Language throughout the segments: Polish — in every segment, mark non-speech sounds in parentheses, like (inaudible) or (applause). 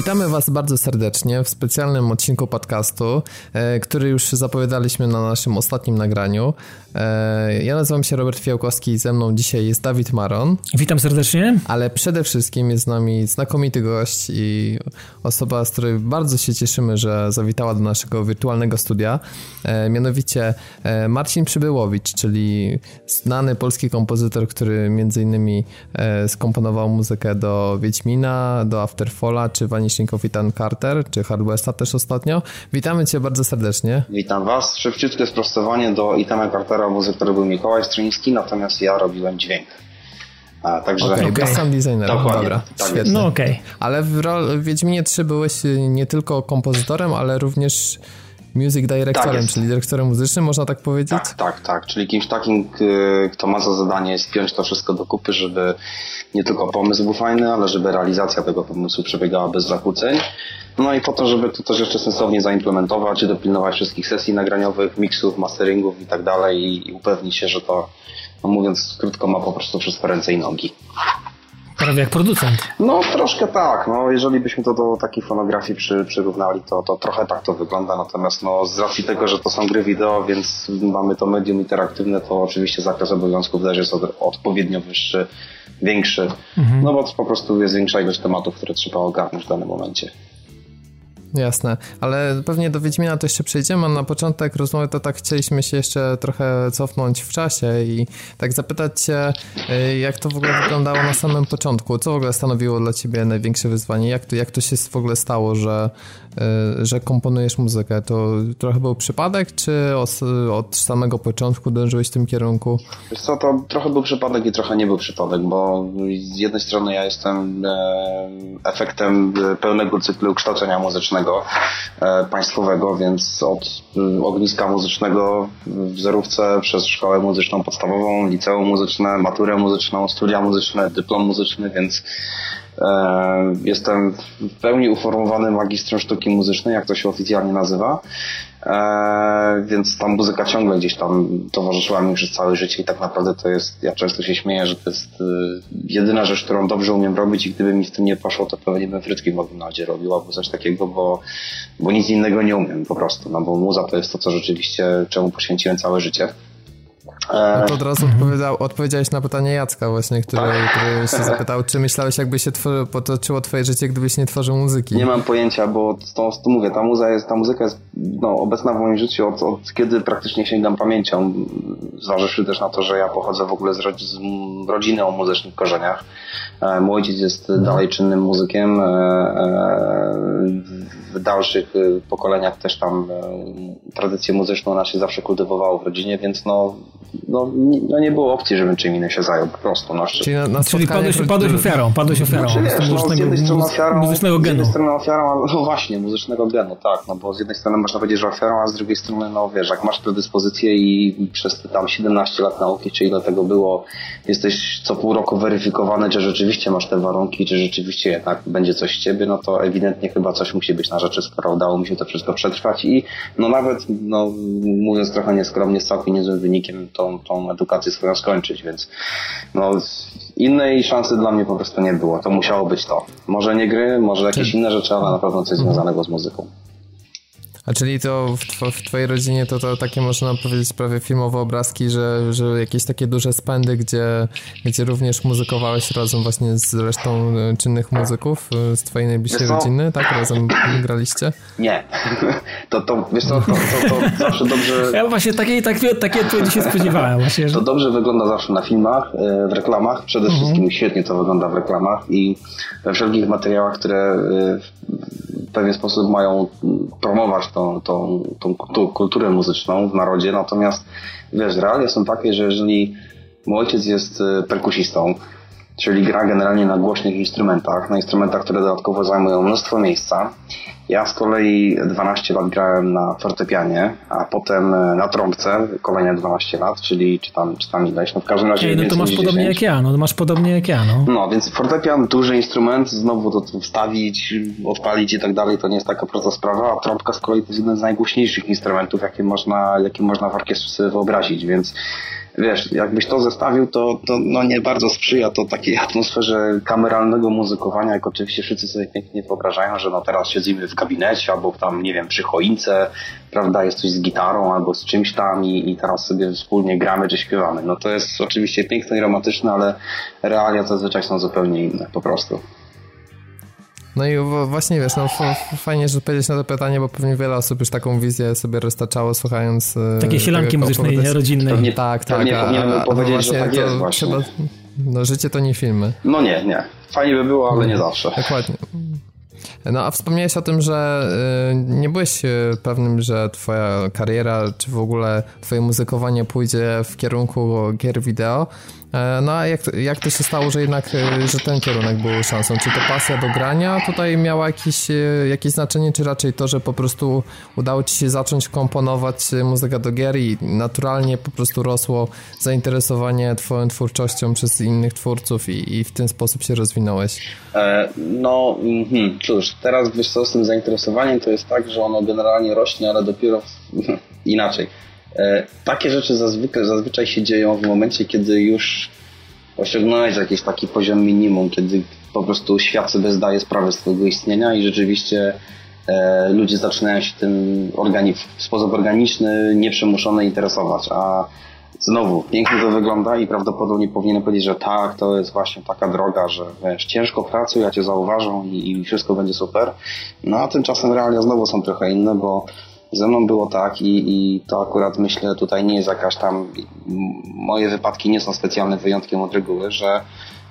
Witamy Was bardzo serdecznie w specjalnym odcinku podcastu, e, który już zapowiadaliśmy na naszym ostatnim nagraniu. E, ja nazywam się Robert Fiałkowski i ze mną dzisiaj jest Dawid Maron. Witam serdecznie. Ale przede wszystkim jest z nami znakomity gość i osoba, z której bardzo się cieszymy, że zawitała do naszego wirtualnego studia. E, mianowicie Marcin Przybyłowicz, czyli znany polski kompozytor, który między innymi skomponował muzykę do Wiedźmina, do Afterfalla czy Vanishing of Ethan Carter, czy Hardwesta też ostatnio. Witamy Cię bardzo serdecznie. Witam Was. Szybciutkie sprostowanie do Ethana Cartera, muzyk, który był Mikołaj Stryński, natomiast ja robiłem dźwięk. A, także... Okay, okay. sound designer. Dokładnie. Dobra, tak świetnie. No okej. Okay. Ale w, w Wiedźminie 3 byłeś nie tylko kompozytorem, ale również music directorem, tak czyli dyrektorem muzycznym, można tak powiedzieć? Tak, tak, tak. Czyli kimś takim, kto ma za zadanie spiąć to wszystko do kupy, żeby nie tylko pomysł był fajny, ale żeby realizacja tego pomysłu przebiegała bez zakłóceń. No i po to, żeby to też jeszcze sensownie zaimplementować, dopilnować wszystkich sesji nagraniowych, miksów, masteringów i tak dalej i upewnić się, że to, no mówiąc krótko, ma po prostu wszystko ręce i nogi. Prawie jak producent. No troszkę tak. No, jeżeli byśmy to do takiej fonografii przy, przyrównali, to, to trochę tak to wygląda. Natomiast no, z racji tego, że to są gry wideo, więc mamy to medium interaktywne, to oczywiście zakres obowiązków też jest od, odpowiednio wyższy, większy. Mhm. No bo to po prostu jest większa ilość tematów, które trzeba ogarnąć w danym momencie. Jasne, ale pewnie do Wiedźmina to jeszcze przejdziemy, na początek rozmowy to tak chcieliśmy się jeszcze trochę cofnąć w czasie i tak zapytać cię, y, jak to w ogóle wyglądało na samym początku, co w ogóle stanowiło dla ciebie największe wyzwanie, jak to, jak to się w ogóle stało, że, że komponujesz muzykę, to trochę był przypadek, czy od, samego początku dążyłeś w tym kierunku? Wiesz co, to trochę był przypadek i trochę nie był przypadek, bo z jednej strony ja jestem e, efektem pełnego cyklu kształcenia muzycznego, e, państwowego, więc od mm, ogniska muzycznego w zerówce przez szkołę muzyczną podstawową, liceum muzyczne, maturę muzyczną, studia muzyczne, dyplom muzyczny, więc e, jestem w pełni uformowany magistrem sztuki muzycznej, jak to się oficjalnie nazywa. E, więc ta muzyka ciągle gdzieś tam towarzyszyła mi przez całe życie i tak naprawdę to jest, ja często się śmieję, że to jest y, jedyna rzecz, którą dobrze umiem robić i gdyby mi w tym nie poszło, to pewnie bym frytki w McDonaldzie robił albo coś takiego, bo, bo nic innego nie umiem po prostu, no bo muza to jest to, co rzeczywiście, czemu poświęciłem całe życie. No to od razu odpowiedział, odpowiedziałeś na pytanie Jacka właśnie, który, tak. który się zapytał, czy myślałeś jakby się tworzy, potoczyło twoje życie, gdybyś nie tworzył muzyki? Nie mam pojęcia, bo to, to mówię, ta, muza jest, ta muzyka jest no, obecna w moim życiu od, od kiedy praktycznie sięgam pamięcią, zważywszy też na to, że ja pochodzę w ogóle z, rodz, z rodziny o muzycznych korzeniach. E, mój ojciec jest mhm. dalej czynnym muzykiem. E, w dalszych pokoleniach też tam tradycję muzyczną ona się zawsze kultywowało w rodzinie, więc no no, nie, no nie było opcji, żebym czym innym się zajął po prostu. No, Czyli, na, na Czyli padłeś, padłeś ofiarą, padłeś ofiarą. Znaczy, wiesz, no, z jednej strony ofiarą, muzycznego genu. Z jednej strony ofiarą, no właśnie, muzycznego genu, tak, no bo z jednej strony można powiedzieć, że ofiarą, a z drugiej strony, no wiesz, jak masz predyspozycję i przez tam 17 lat nauki, czy ile tego było, jesteś co pół roku weryfikowany, czy rzeczywiście masz te warunki, czy rzeczywiście jednak będzie coś z ciebie, no to ewidentnie chyba coś musi być na rzeczy, skoro udało mi się to wszystko przetrwać i no nawet, no mówiąc trochę nieskromnie, z całkiem niezłym wynikiem tą, tą edukację swoją skończyć, więc no, innej szansy dla mnie po prostu nie było. To musiało być to. Może nie gry, może jakieś inne rzeczy, ale na pewno coś związanego z muzyką. A czyli to w, w twojej rodzinie to, to takie można powiedzieć prawie filmowe obrazki, że, że jakieś takie duże spędy, gdzie, gdzie również muzykowałeś razem właśnie z resztą e, czynnych muzyków e, z twojej najbliższej rodziny, tak? Razem graliście? Nie. To, to wiesz co, to, to, to zawsze dobrze... (laughs) Ja właśnie takie, takie, takie odpowiedzi się spodziewałem. Właśnie, że... To dobrze wygląda zawsze na filmach, e, w reklamach, przede mhm. wszystkim świetnie to wygląda w reklamach i we wszelkich materiałach, które w pewien sposób mają promować tą, tą, tą, tą kulturę muzyczną w narodzie, natomiast wiesz, realia są takie, że jeżeli mój ojciec jest y, perkusistą, czyli gra generalnie na głośnych instrumentach, na instrumentach, które dodatkowo zajmują mnóstwo miejsca, Ja z kolei 12 lat grałem na fortepianie, a potem e, na trąbce kolejne 12 lat, czyli czy tam, czy tam ileś. No w każdym razie. Ej, no to masz podobnie 10. jak ja, no to masz podobnie jak ja, no. No, więc fortepian, duży instrument, znowu to wstawić, odpalić i tak dalej, to nie jest taka prosta sprawa, a trąbka z kolei to jest jeden z najgłośniejszych instrumentów, jakie można, jakie można w orkiestrze sobie wyobrazić, więc wiesz, jakbyś to zestawił, to, to no nie bardzo sprzyja to takiej atmosferze kameralnego muzykowania, jak oczywiście wszyscy sobie pięknie wyobrażają, że no teraz siedzimy w gabinecie albo tam, nie wiem, przy choince, prawda, jest coś z gitarą albo z czymś tam i, i teraz sobie wspólnie gramy czy śpiewamy. No to jest oczywiście piękne i romantyczne, ale realia zazwyczaj są zupełnie inne po prostu. No i właśnie wiesz, no fajnie, że odpowiedzieć na to pytanie, bo pewnie wiele osób już taką wizję sobie roztaczało słuchając... E, Takie sielanki muzycznej, nie? rodzinnej. Pewnie, tak, tak. Nie powinienem powiedzieć, właśnie, że tak jest właśnie. Trzeba, no życie to nie filmy. No nie, nie. Fajnie by było, ale nie zawsze. Dokładnie. No a wspomniałeś o tym, że y, nie byłeś y, pewnym, że twoja kariera, czy w ogóle twoje muzykowanie pójdzie w kierunku gier wideo. E, no a jak, jak to się stało, że jednak e, że ten kierunek był szansą? Czy to pasja do grania tutaj miała jakieś, e, jakieś znaczenie, czy raczej to, że po prostu udało ci się zacząć komponować muzykę do gier i naturalnie po prostu rosło zainteresowanie twoją twórczością przez innych twórców i, i w ten sposób się rozwinąłeś? E, no, hmm, cóż, teraz wiesz co, z tym zainteresowaniem to jest tak, że ono generalnie rośnie, ale dopiero (laughs) inaczej takie rzeczy zazwyczaj, zazwyczaj się dzieją w momencie, kiedy już osiągnąłeś jakiś taki poziom minimum, kiedy po prostu świat sobie zdaje sprawę z swojego istnienia i rzeczywiście e, ludzie zaczynają się tym organi w sposób organiczny, nieprzemuszony interesować, a znowu, pięknie to wygląda i prawdopodobnie powinienem powiedzieć, że tak, to jest właśnie taka droga, że wiesz, ciężko pracuj, ja cię zauważą i, i wszystko będzie super. No a tymczasem realia znowu są trochę inne, bo ze mną było tak i, i to akurat myślę tutaj nie jest jakaś tam, moje wypadki nie są specjalnym wyjątkiem od reguły, że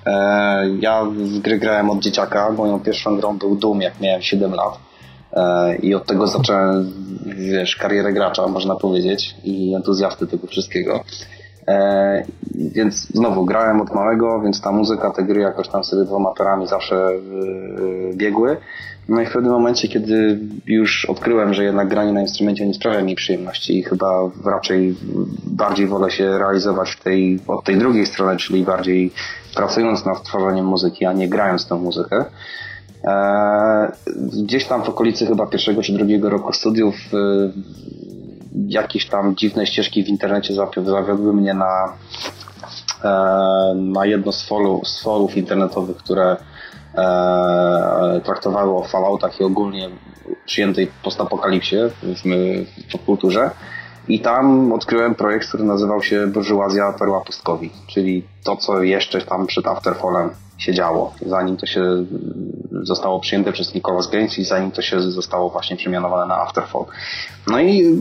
e, ja w gry grałem od dzieciaka, moją pierwszą grą był Doom jak miałem 7 lat e, i od tego zacząłem, wiesz, karierę gracza można powiedzieć i entuzjasty tego wszystkiego. E, więc znowu grałem od małego, więc ta muzyka, te gry jakoś tam sobie dwoma perami zawsze e, biegły. No i w pewnym momencie, kiedy już odkryłem, że jednak granie na instrumencie nie sprawia mi przyjemności i chyba raczej bardziej wolę się realizować w tej, od tej drugiej strony, czyli bardziej pracując nad tworzeniem muzyki, a nie grając tę muzykę. Eee, gdzieś tam w okolicy chyba pierwszego czy drugiego roku studiów e, jakieś tam dziwne ścieżki w internecie zawiodły mnie na, e, na jedno z, folu, z forów internetowych, które e, traktowały o Falloutach i ogólnie przyjętej postapokalipsie w, w popkulturze. I tam odkryłem projekt, który nazywał się Burżuazja Perła Pustkowi, czyli to, co jeszcze tam przed Afterfallem się działo, zanim to się zostało przyjęte przez Nicolas Gaines i zanim to się zostało właśnie przemianowane na Afterfall. No i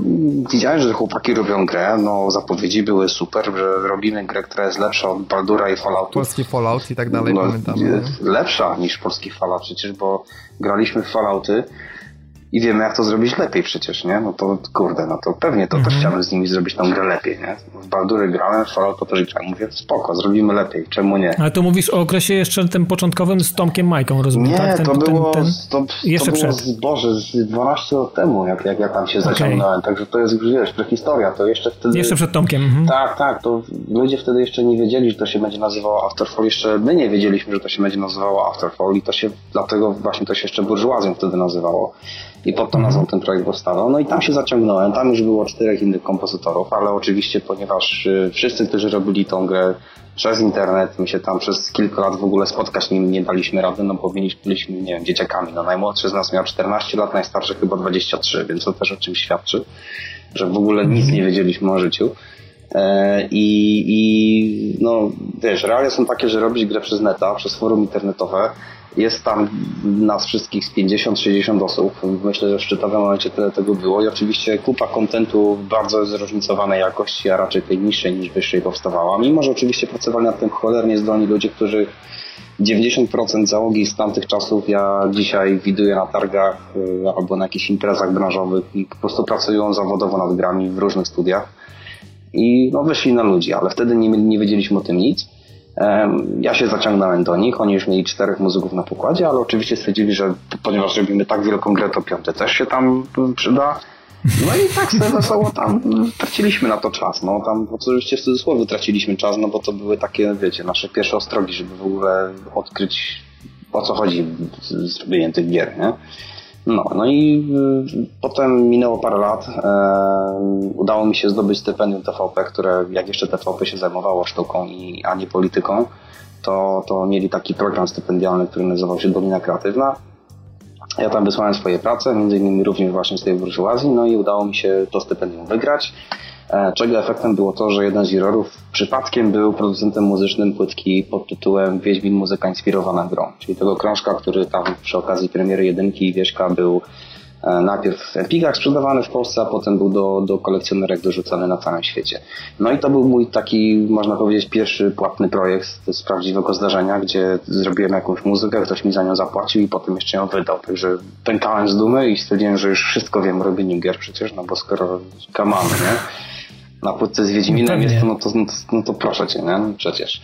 widziałem, że chłopaki robią grę, no zapowiedzi były super, że robimy grę, która jest lepsza od Baldura i Falloutu. Polski Fallout i tak dalej, no, pamiętam. Lepsza niż polski Fallout przecież, bo graliśmy w Fallouty, i wiemy, jak to zrobić lepiej przecież, nie? No to kurde, no to pewnie to, to mhm. chciałbym z nimi zrobić tą grę lepiej, nie? W Baldury grałem, w Fallout to też grałem. Mówię, spoko, zrobimy lepiej, czemu nie? Ale to mówisz o okresie jeszcze tym początkowym z Tomkiem Majką, rozumiem, nie, tak? Ten, to było, ten, ten... To, jeszcze to było przed. Z, Boże, z 12 lat temu, jak, jak ja tam się okay. zaciągnąłem, także to jest już, wiesz, prehistoria, to jeszcze wtedy... Jeszcze przed Tomkiem. Mhm. Tak, tak, to ludzie wtedy jeszcze nie wiedzieli, że to się będzie nazywało Afterfall, jeszcze my nie wiedzieliśmy, że to się będzie nazywało Afterfall i to się, dlatego właśnie to się jeszcze burżuazją wtedy nazywało i pod tą nazwą ten projekt powstawał. No i tam się zaciągnąłem, tam już było czterech innych kompozytorów, ale oczywiście, ponieważ y, wszyscy, którzy robili tą grę przez internet, my się tam przez kilka lat w ogóle spotkać nie, nie daliśmy rady, no bo byliśmy, nie wiem, dzieciakami. No najmłodszy z nas miał 14 lat, najstarszy chyba 23, więc to też o czymś świadczy, że w ogóle nic nie wiedzieliśmy o życiu. E, I, I no wiesz, realia są takie, że robisz grę przez neta, przez forum internetowe, jest tam nas wszystkich z 50-60 osób. Myślę, że w szczytowym momencie tyle tego było i oczywiście kupa kontentu bardzo zróżnicowanej jakości, a raczej tej niższej niż wyższej powstawała. Mimo, że oczywiście pracowali nad tym cholernie zdolni ludzie, którzy 90% załogi z tamtych czasów ja dzisiaj widuję na targach y, albo na jakichś imprezach branżowych i po prostu pracują zawodowo nad grami w różnych studiach i no, wyszli na ludzi, ale wtedy nie, nie wiedzieliśmy o tym nic. Ja się zaciągnąłem do nich, oni już mieli czterech muzyków na pokładzie, ale oczywiście stwierdzili, że ponieważ robimy tak wielką grę, to piąte też się tam przyda. No i tak sobie wesoło tam traciliśmy na to czas. No tam oczywiście w cudzysłowie traciliśmy czas, no bo to były takie, wiecie, nasze pierwsze ostrogi, żeby w ogóle odkryć o co chodzi z zrobieniem tych gier, nie? No, no i y, potem minęło parę lat. Udało mi się zdobyć stypendium TVP, które jak jeszcze TVP się zajmowało sztuką, i, a nie polityką, to, to mieli taki program stypendialny, który nazywał się Dolina Kreatywna. Ja tam wysłałem swoje prace, między innymi również właśnie z tej burżuazji, no i udało mi się to stypendium wygrać. E, czego efektem było to, że jeden z jurorów przypadkiem był producentem muzycznym płytki pod tytułem Wiedźmin muzyka inspirowana grą, czyli tego krążka, który tam przy okazji premiery jedynki i Wieśka był e, najpierw w Empikach sprzedawany w Polsce, a potem był do, do kolekcjonerek dorzucany na całym świecie. No i to był mój taki, można powiedzieć, pierwszy płatny projekt z prawdziwego zdarzenia, gdzie zrobiłem jakąś muzykę, ktoś mi za nią zapłacił i potem jeszcze ją wydał. Także pękałem z dumy i stwierdziłem, że już wszystko wiem o robieniu gier przecież, no bo skoro kamamy, nie? Na płytce z Wiedźminem jest, no to, no to, no to proszę cię, nie? No przecież.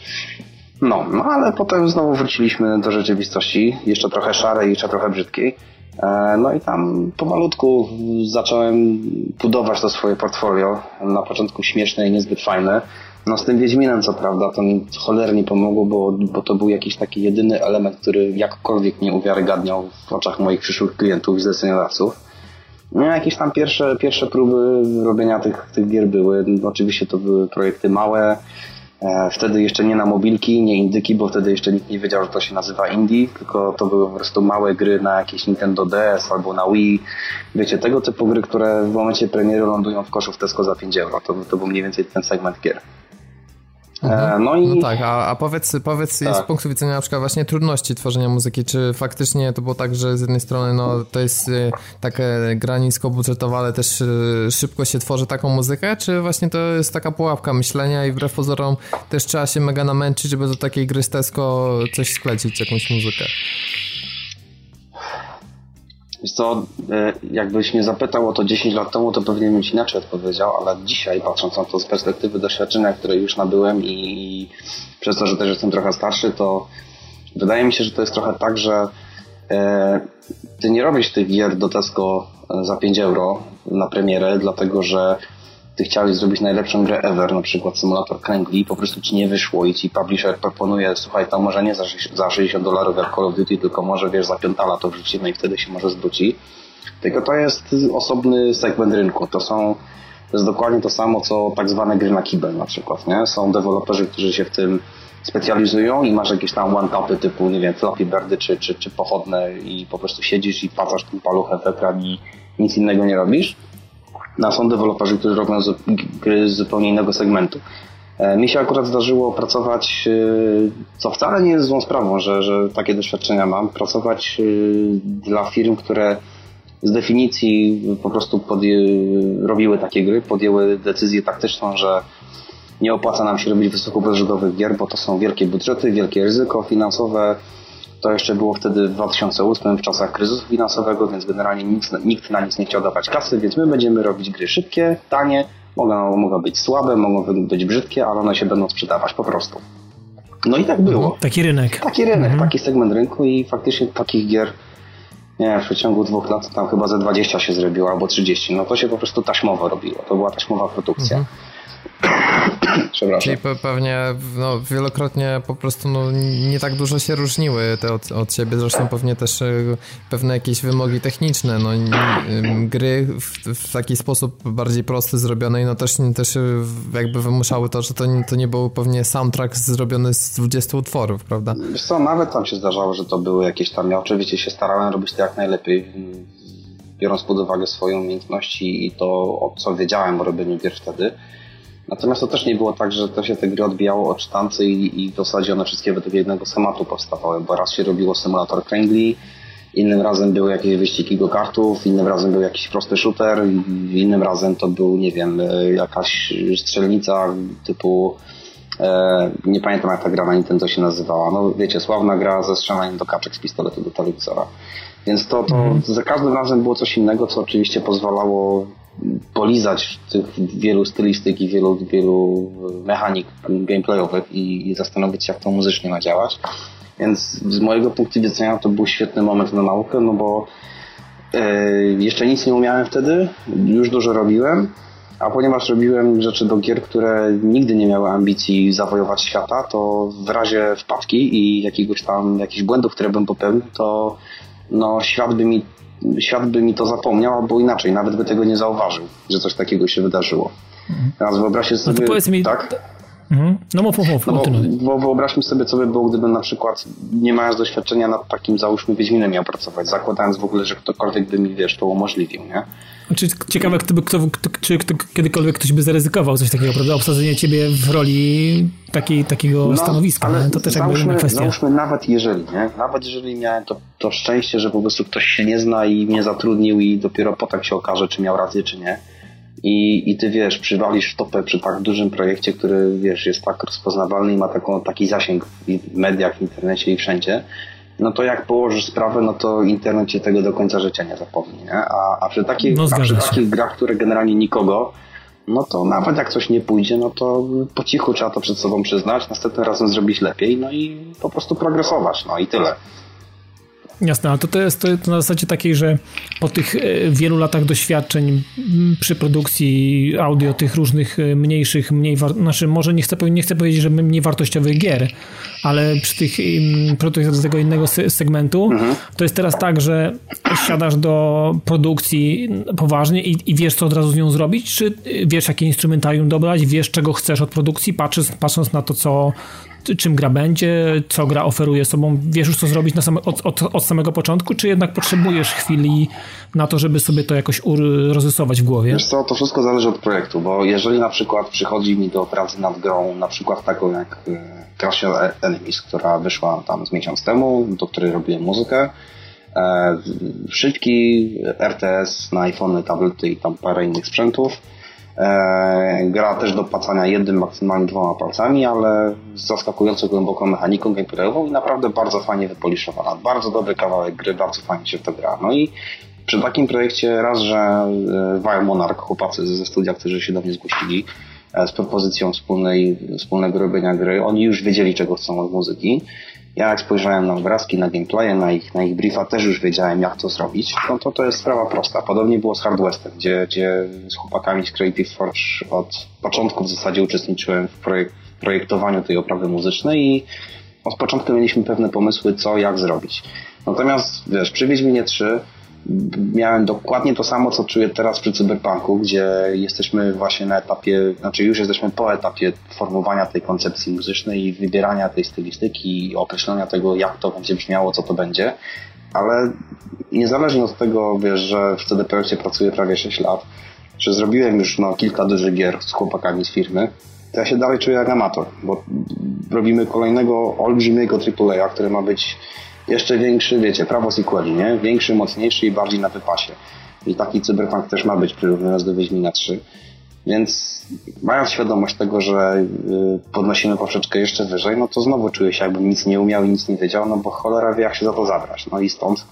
No, no ale potem znowu wróciliśmy do rzeczywistości, jeszcze trochę szarej, jeszcze trochę brzydkiej. E, no i tam pomalutku zacząłem budować to swoje portfolio. Na początku śmieszne i niezbyt fajne. No z tym Wiedźminem co prawda to mi cholernie pomogło, bo, bo to był jakiś taki jedyny element, który jakkolwiek nie uwiarygadniał w oczach moich przyszłych klientów i zleceniodawców. No, jakieś tam pierwsze, pierwsze próby robienia tych, tych gier były. Oczywiście to były projekty małe. E, wtedy jeszcze nie na mobilki, nie indyki, bo wtedy jeszcze nikt nie wiedział, że to się nazywa indie, tylko to były po prostu małe gry na jakieś Nintendo DS albo na Wii. Wiecie, tego typu gry, które w momencie premiery lądują w koszu w Tesco za 5 euro. To, to był mniej więcej ten segment gier. Mhm. E, no, i... no tak, a, a powiedz, powiedz tak. z punktu widzenia na przykład właśnie trudności tworzenia muzyki, czy faktycznie to było tak, że z jednej strony no, to jest y, takie gra niskobudżetowa, ale też y, szybko się tworzy taką muzykę, czy właśnie to jest taka pułapka myślenia i wbrew pozorom też trzeba się mega namęczyć, żeby do takiej gry z Tesco coś sklecić, jakąś muzykę? Wiesz co, e, jakbyś mnie zapytał o to 10 lat temu, to pewnie bym ci inaczej odpowiedział, ale dzisiaj, patrząc na to z perspektywy doświadczenia, które już nabyłem i przez to, że też jestem trochę starszy, to wydaje mi się, że to jest trochę tak, że e, ty nie robisz tych gier do Tesco za 5 euro na premierę, dlatego że ty chciałeś zrobić najlepszą grę ever, na przykład symulator kręgli i po prostu ci nie wyszło i ci publisher proponuje, słuchaj, to może nie za, za 60 dolarów jak Call of Duty, tylko może wiesz, za piątala to wrzucimy i wtedy się może zwróci. Tylko to jest osobny segment rynku. To są to jest dokładnie to samo, co tak zwane gry na kibel na przykład, nie? Są deweloperzy, którzy się w tym specjalizują i masz jakieś tam one-topy typu, nie wiem, Flappy Birdy czy, czy, czy pochodne i po prostu siedzisz i pacasz tym paluchem w ekran i nic innego nie robisz. No, są deweloperzy, którzy robią gry z zupełnie innego segmentu. E, mi się akurat zdarzyło pracować, e, co wcale nie jest złą sprawą, że, że takie doświadczenia mam, pracować e, dla firm, które z definicji po prostu podję- robiły takie gry, podjęły decyzję taktyczną, że nie opłaca nam się robić wysokobudżetowych gier, bo to są wielkie budżety, wielkie ryzyko finansowe, to jeszcze było wtedy w 2008 w czasach kryzysu finansowego, więc generalnie nikt, nikt na nic nie chciał dawać kasy, więc my będziemy robić gry szybkie, tanie, mogą, mogą być słabe, mogą być brzydkie, ale one się będą sprzedawać po prostu. No i tak było. Taki rynek. Taki rynek, mhm. taki segment rynku i faktycznie takich gier nie wiem, w przeciągu dwóch lat tam chyba ze 20 się zrobiło, albo 30. No to się po prostu taśmowo robiło. To była taśmowa produkcja. Mhm. Przepraszam. Czyli pe pewnie no, wielokrotnie po prostu no, nie tak dużo się różniły te od, od siebie. Zresztą pewnie też e, pewne jakieś wymogi techniczne. No, gry w, w taki sposób bardziej prosty zrobione no też, też jakby wymuszały to, że to, to nie był pewnie soundtrack zrobiony z 20 utworów, prawda? Wiesz co, nawet tam się zdarzało, że to były jakieś tam, ja oczywiście się starałem robić to jak najlepiej, biorąc pod uwagę swoje umiejętności i to, o co wiedziałem o robieniu gier wtedy. Natomiast to też nie było tak, że to się te gry odbijało od sztancy i, i w zasadzie one wszystkie według jednego schematu powstawały, bo raz się robiło symulator kręgli, innym razem były jakieś wyścigi go kartów, innym razem był jakiś prosty shooter, innym razem to był, nie wiem, e, jakaś strzelnica typu e, nie pamiętam jak ta gra na Nintendo się nazywała. No wiecie, sławna gra ze strzelaniem do kaczek z pistoletu do telewizora. Więc to, to mhm. za każdym razem było coś innego, co oczywiście pozwalało polizać tych wielu stylistyk i wielu, wielu mechanik gameplayowych i, i zastanowić się, jak to muzycznie ma działać. Więc z mojego punktu widzenia to był świetny moment na naukę, no bo e, jeszcze nic nie umiałem wtedy, już dużo robiłem, a ponieważ robiłem rzeczy do gier, które nigdy nie miały ambicji zawojować świata, to w razie wpadki i jakiegoś tam, jakichś błędów, które bym popełnił, to no, świat by mi świat by mi to zapomniał, albo inaczej, nawet by tego nie zauważył, że coś takiego się wydarzyło. Mhm. Teraz wyobraźcie sobie... No powiedz mi, tak? Mhm. No mów, mów, mów. No bo, bo wyobraźmy sobie, co by było, gdybym na przykład, nie mając doświadczenia nad takim, załóżmy, Wiedźminem miał pracować, zakładając w ogóle, że ktokolwiek by mi, wiesz, to umożliwił, nie? Czy ciekawe, kto by, kto, kto, czy kto, kiedykolwiek ktoś by zaryzykował coś takiego, prawda? Obsadzenie ciebie w roli takiej, takiego no, stanowiska. Ale to też załóżmy, jakby inna kwestia. Załóżmy nawet jeżeli, nie? Nawet jeżeli miałem to, to szczęście, że po prostu ktoś się nie zna i mnie zatrudnił i dopiero potem się okaże, czy miał rację, czy nie i, i ty wiesz, przywalisz w topę przy tak dużym projekcie, który wiesz, jest tak rozpoznawalny i ma taką, taki zasięg w mediach, w internecie i wszędzie, no to jak położysz sprawę, no to internet cię tego do końca życia nie zapomni, nie? A, a przy, takich, no, a przy takich grach, które generalnie nikogo, no to nawet jak coś nie pójdzie, no to po cichu trzeba to przed sobą przyznać, następnym razem zrobić lepiej, no i po prostu progresować, no i tyle. Jasne, ale to, to jest to, to na zasadzie takiej, że po tych e, wielu latach doświadczeń przy produkcji audio tych różnych e, mniejszych, mniej znaczy może nie chcę, nie chcę powiedzieć, że mniej wartościowych gier, ale przy tych produktach z tego innego segmentu, mhm. to jest teraz tak, że siadasz do produkcji poważnie i, i, wiesz, co od razu z nią zrobić, czy wiesz, jakie instrumentarium dobrać, wiesz, czego chcesz od produkcji, patrząc, patrząc na to, co, czym gra będzie, co gra oferuje sobą, wiesz już co zrobić same, od, od, od, samego początku, czy jednak potrzebujesz chwili na to, żeby sobie to jakoś rozrysować w głowie? Wiesz co, to wszystko zależy od projektu, bo jeżeli na przykład przychodzi mi do pracy nad grą, na przykład taką jak e, Crash Enemies, która wyszła tam z miesiąc temu, do której robiłem muzykę, e, szybki RTS na iPhone, tablety i tam parę innych sprzętów, E, gra też do płacania jednym, maksymalnie dwoma palcami, ale z zaskakująco głęboką mechaniką gameplayową i naprawdę bardzo fajnie wypoliszowana. Bardzo dobry kawałek gry, bardzo fajnie się w to gra. No i przy takim projekcie raz, że Wild e, Monarch, chłopacy ze studia, którzy się do mnie zgłosili e, z propozycją wspólnej, wspólnego robienia gry, oni już wiedzieli, czego chcą od muzyki ja jak spojrzałem na obrazki, na gameplaye, na ich, na ich briefa, też już wiedziałem jak to zrobić. No to to jest sprawa prosta. Podobnie było z Hard Westem, gdzie, gdzie z chłopakami z Creative Forge od początku w zasadzie uczestniczyłem w, projek projektowaniu tej oprawy muzycznej i od początku mieliśmy pewne pomysły, co, jak zrobić. Natomiast, wiesz, przy Wiedźminie 3 miałem dokładnie to samo, co czuję teraz przy Cyberpunku, gdzie jesteśmy właśnie na etapie, znaczy już jesteśmy po etapie formowania tej koncepcji muzycznej i wybierania tej stylistyki i określenia tego, jak to będzie brzmiało, co to będzie. Ale niezależnie od tego, wiesz, że w CD Projekcie pracuję prawie 6 lat, że zrobiłem już no, kilka dużych gier z chłopakami z firmy, to ja się dalej czuję jak amator, bo robimy kolejnego olbrzymiego AAA, który ma być jeszcze większy, wiecie, prawo sequeli, nie? Większy, mocniejszy i bardziej na wypasie. I taki cyberpunk też ma być przyrównany do Wiedźmina 3. Więc mając świadomość tego, że y, podnosimy poprzeczkę jeszcze wyżej, no to znowu czuję się jakbym nic nie umiał i nic nie wiedział, no bo cholera wie jak się za to zabrać. No i stąd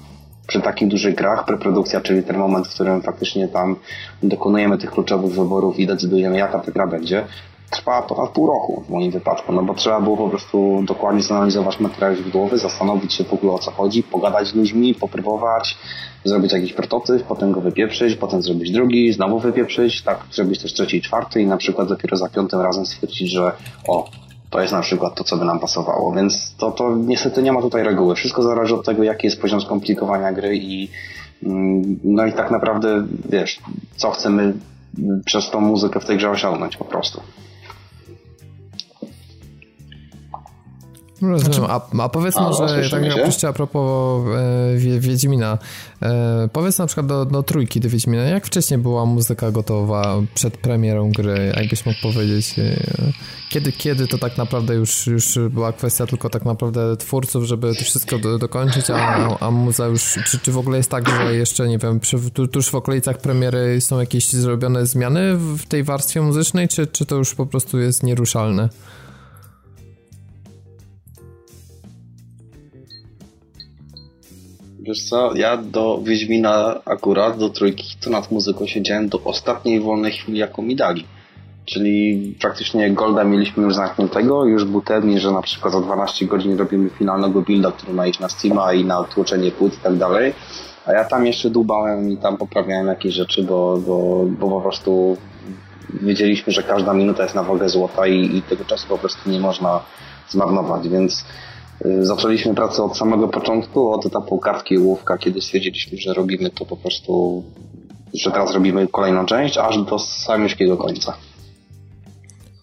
przy takich dużych grach preprodukcja, czyli ten moment, w którym faktycznie tam dokonujemy tych kluczowych wyborów i decydujemy jaka ta gra będzie, trwa ponad pół roku w moim wypadku, no bo trzeba było po prostu dokładnie zanalizować materiał źródłowy, zastanowić się w ogóle o co chodzi, pogadać z ludźmi, popróbować, zrobić jakiś prototyp, potem go wypieprzyć, potem zrobić drugi, znowu wypieprzyć, tak zrobić też trzeci i czwarty i na przykład dopiero za piątym razem stwierdzić, że o, to jest na przykład to, co by nam pasowało, więc to, to niestety nie ma tutaj reguły. Wszystko zależy od tego, jaki jest poziom skomplikowania gry i mm, no i tak naprawdę, wiesz, co chcemy przez tą muzykę w tej grze osiągnąć po prostu. Rozumiem. Znaczy, a, a powiedz może, tak jak opuściła a propos e, Wiedźmina, e, powiedz na przykład do, do trójki do Wiedźmina, jak wcześniej była muzyka gotowa przed premierą gry, jakbyś mógł powiedzieć, e, kiedy, kiedy to tak naprawdę już, już była kwestia tylko tak naprawdę twórców, żeby to wszystko do, dokończyć, a, a muza już, czy, czy w ogóle jest tak, że jeszcze, nie wiem, przy, tu, tuż w okolicach premiery są jakieś zrobione zmiany w tej warstwie muzycznej, czy, czy to już po prostu jest nieruszalne? Wiesz co, ja do Wiedźmina akurat, do trójki, to nad muzyką siedziałem do ostatniej wolnej chwili, jaką mi dali. Czyli praktycznie Golda mieliśmy już zamkniętego, już był termin, że na przykład za 12 godzin robimy finalnego builda, który ma iść na Steama i na tłoczenie płyt i tak dalej. A ja tam jeszcze dubałem i tam poprawiałem jakieś rzeczy, bo, bo, bo po prostu wiedzieliśmy, że każda minuta jest na wagę złota i, i tego czasu po prostu nie można zmarnować, więc zaczęliśmy pracę od samego początku, od etapu kartki i ołówka, kiedy stwierdziliśmy, że robimy to po prostu, że teraz robimy kolejną część, aż do samego końca.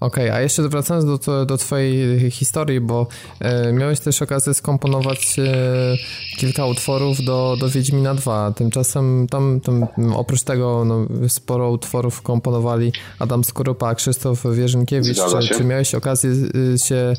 Okej, okay, a jeszcze wracając do, do twojej historii, bo e, miałeś też okazję skomponować e, kilka utworów do, do Wiedźmina 2. Tymczasem tam, tam oprócz tego no, sporo utworów komponowali Adam Skorupa, Krzysztof Wierzynkiewicz. Czy, czy, miałeś okazję e, się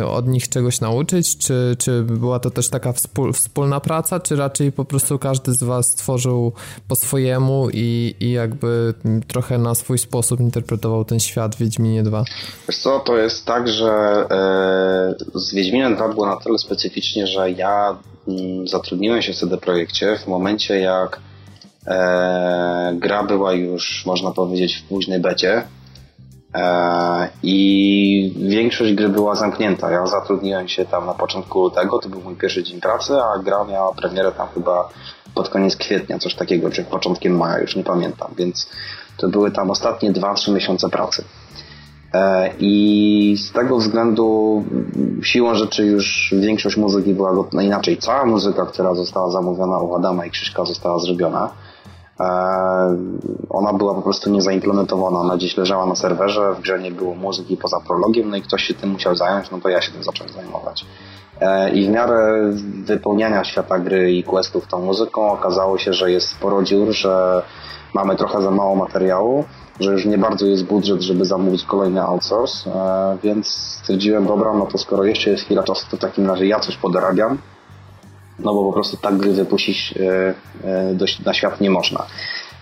e, od nich czegoś nauczyć? Czy, czy była to też taka wspól, wspólna praca, czy raczej po prostu każdy z was tworzył po swojemu i, i jakby trochę na swój sposób interpretował ten świat Wiedźmin Wiedźminie 2? Wiesz co, to jest tak, że e, z Wiedźminem 2 było na tyle specyficznie, że ja mm, zatrudniłem się w CD Projekcie w momencie jak e, gra była już, można powiedzieć, w późnej becie e, i większość gry była zamknięta. Ja zatrudniłem się tam na początku lutego, to był mój pierwszy dzień pracy, a gra miała premierę tam chyba pod koniec kwietnia, coś takiego, czy początkiem maja, już nie pamiętam, więc to były tam ostatnie 2-3 miesiące pracy. E, I z tego względu siłą rzeczy już większość muzyki była no inaczej. Cała muzyka, która została zamówiona u Adama i Krzyśka została zrobiona. E, ona była po prostu niezaimplementowana. Ona gdzieś leżała na serwerze, w grze nie było muzyki poza prologiem, no i ktoś się tym musiał zająć, no to ja się tym zacząłem zajmować. E, I w miarę wypełniania świata gry i questów tą muzyką okazało się, że jest sporo dziur, że mamy trochę za mało materiału że już nie bardzo jest budżet, żeby zamówić kolejny outsource, e, więc stwierdziłem, dobra, no to skoro jeszcze jest chwila czasu, to w takim razie ja coś podorabiam, no bo po prostu tak gry wypuścić e, e, na świat nie można.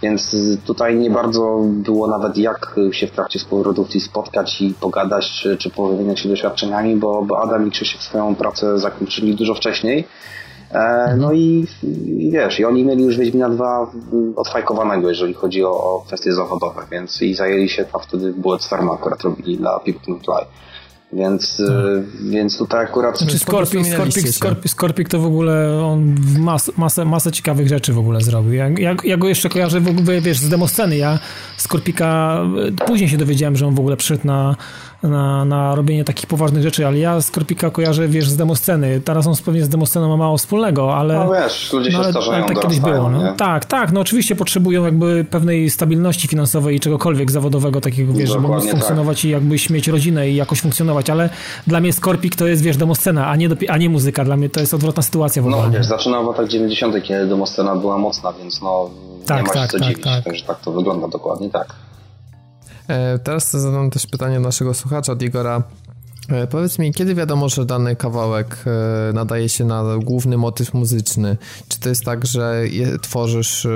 Więc tutaj nie bardzo było nawet jak się w trakcie współprodukcji spotkać i pogadać, czy, czy powymieniać się doświadczeniami, bo, bo Adam i Krzysiek swoją pracę zakończyli dużo wcześniej, no i, i, wiesz, i oni mieli już Wiedźmina 2 odfajkowanego, jeżeli chodzi o, o kwestie zawodowe, więc i zajęli się tam wtedy Bullet Farm akurat robili dla People Fly. Więc, hmm. więc tutaj akurat... Znaczy Skorpik, Skorpik, Skorpik, Skorpik to w ogóle on mas, masę, masę ciekawych rzeczy w ogóle zrobił. Ja, ja, ja, go jeszcze kojarzę w ogóle, wiesz, z demosceny. Ja Skorpika, później się dowiedziałem, że on w ogóle przyszedł na, na, na robienie takich poważnych rzeczy, ale ja Skorpika kojarzę, wiesz, z demosceny. Teraz on pewnie z demosceną ma mało wspólnego, ale... No wiesz, ludzie się no, ale, starzeją, ale tak kiedyś było. No. Tak, tak, no oczywiście potrzebują jakby pewnej stabilności finansowej i czegokolwiek zawodowego takiego, wiesz, żeby móc funkcjonować tak. i jakbyś mieć rodzinę i jakoś funkcjonować, ale dla mnie Skorpik to jest, wiesz, demoscena, a nie, a nie muzyka. Dla mnie to jest odwrotna sytuacja w ogóle. No wiesz, zaczynała w latach 90., kiedy demoscena była mocna, więc no tak, nie masz tak, co tak, dziwić, tak. że tak to wygląda dokładnie tak. E, teraz zadam też pytanie naszego słuchacza, Digora. E, powiedz mi, kiedy wiadomo, że dany kawałek e, nadaje się na główny motyw muzyczny? Czy to jest tak, że tworzysz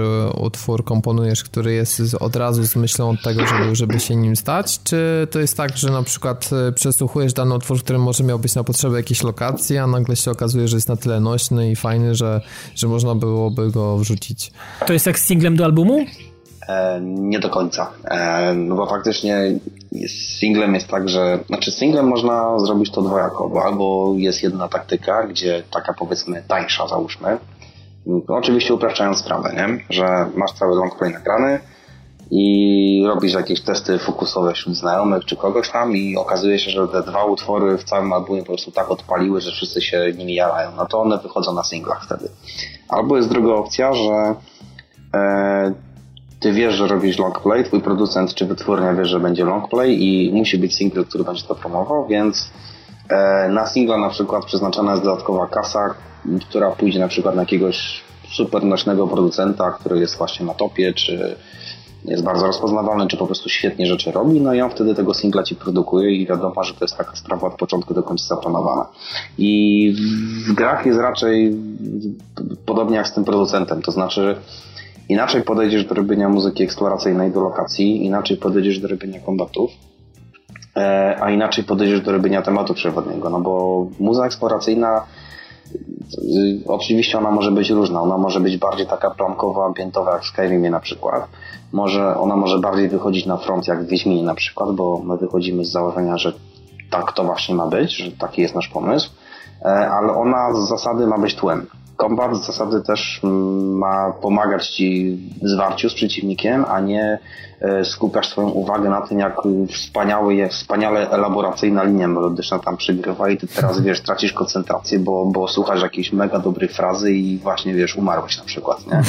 utwór, komponujesz, który jest od razu z myślą od tego, żeby, żeby się nim stać? Czy to jest tak, że na przykład przesłuchujesz dany utwór, który może miał być na potrzeby jakiejś lokacji, a nagle się okazuje, że jest na tyle nośny i fajny, że, że można byłoby go wrzucić? To jest jak z singlem do albumu? E, nie do końca. E, no bo faktycznie z singlem jest tak, że znaczy singlem można zrobić to dwojako, bo albo jest jedna taktyka, gdzie taka powiedzmy tańsza załóżmy, no, oczywiście upraszczając sprawę, nie? że masz cały longplay nagrany i robisz jakieś testy fokusowe wśród znajomych czy kogoś tam i okazuje się, że te dwa utwory w całym albumie po prostu tak odpaliły, że wszyscy się nimi jarają, no to one wychodzą na singlach wtedy. Albo jest druga opcja, że e, ty wiesz, że robisz longplay, twój producent czy wytwórnia wie, że będzie longplay i musi być single, który będzie to promował, więc e, na singla na przykład przeznaczona jest dodatkowa kasa, która pójdzie na przykład na jakiegoś super nośnego producenta, który jest właśnie na topie, czy jest bardzo rozpoznawalny, czy po prostu świetnie rzeczy robi, no i on wtedy tego singla ci produkuje i wiadomo, że to jest taka sprawa od początku do końca zaplanowana. I w grach jest raczej podobnie jak z tym producentem, to znaczy Inaczej podejdziesz do robienia muzyki eksploracyjnej do lokacji, inaczej podejdziesz do robienia kombatów, e, a inaczej podejdziesz do robienia tematu przewodniego, no bo muza eksploracyjna Oczywiście ona może być różna, ona może być bardziej taka plamkowo ambientowa jak w Skyrimie na przykład. Może, ona może bardziej wychodzić na front jak w Wiedźminie na przykład, bo my wychodzimy z założenia, że tak to właśnie ma być, że taki jest nasz pomysł, e, ale ona z zasady ma być tłem. Kombat z zasady też mm, ma pomagać ci w zwarciu z przeciwnikiem, a nie e, skupiasz swoją uwagę na tym, jak wspaniały jest, wspaniale elaboracyjna linia melodyczna tam przygrywa i ty teraz, (laughs) wiesz, tracisz koncentrację, bo, bo słuchasz jakiejś mega dobrych frazy i właśnie, wiesz, umarłeś na przykład, nie? (laughs)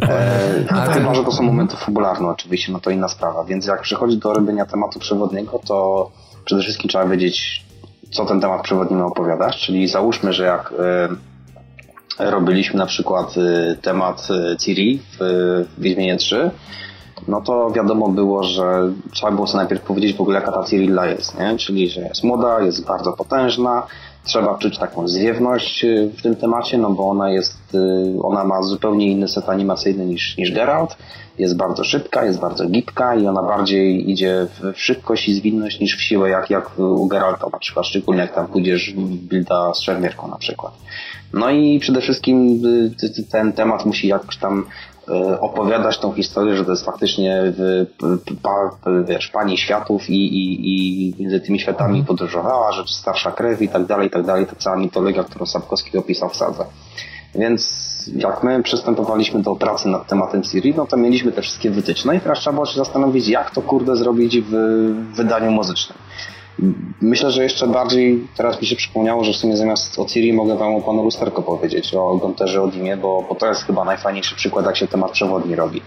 Dokładnie. E, chyba, że to są momenty fabularne oczywiście, no to inna sprawa, więc jak przychodzi do robienia tematu przewodniego, to przede wszystkim trzeba wiedzieć, co ten temat przewodni ma opowiadać, czyli załóżmy, że jak y, robiliśmy na przykład y, temat y, Ciri w, Wiedźminie 3, no to wiadomo było, że trzeba było sobie najpierw powiedzieć w ogóle jaka ta Cyrilla jest, nie? Czyli, że jest młoda, jest bardzo potężna, trzeba czuć taką zwiewność w tym temacie, no bo ona jest, ona ma zupełnie inny set animacyjny niż, niż Geralt, jest bardzo szybka, jest bardzo gibka i ona bardziej idzie w szybkość i zwinność niż w siłę, jak, jak u Geralta na przykład, szczególnie jak tam pójdziesz w builda z szermierką na przykład. No i przede wszystkim y, ten temat musi jakoś tam y, opowiadać tą historię, że to jest faktycznie pa, wiesz, pani światów i, i, i między tymi światami mhm. podróżowała, rzecz starsza krew i tak dalej, i tak dalej, ta cała mitologia, którą Sapkowski opisał w sadze. Więc jak my przystępowaliśmy do pracy nad tematem Siri, no to mieliśmy te wszystkie wytyczne i teraz trzeba było się zastanowić, jak to kurde zrobić w wydaniu muzycznym. Myślę, że jeszcze bardziej teraz mi się przypomniało, że w sumie zamiast o Siri mogę wam o panu lusterko powiedzieć, o Gonterze Odimie, bo, bo to jest chyba najfajniejszy przykład, jak się temat przewodni robi.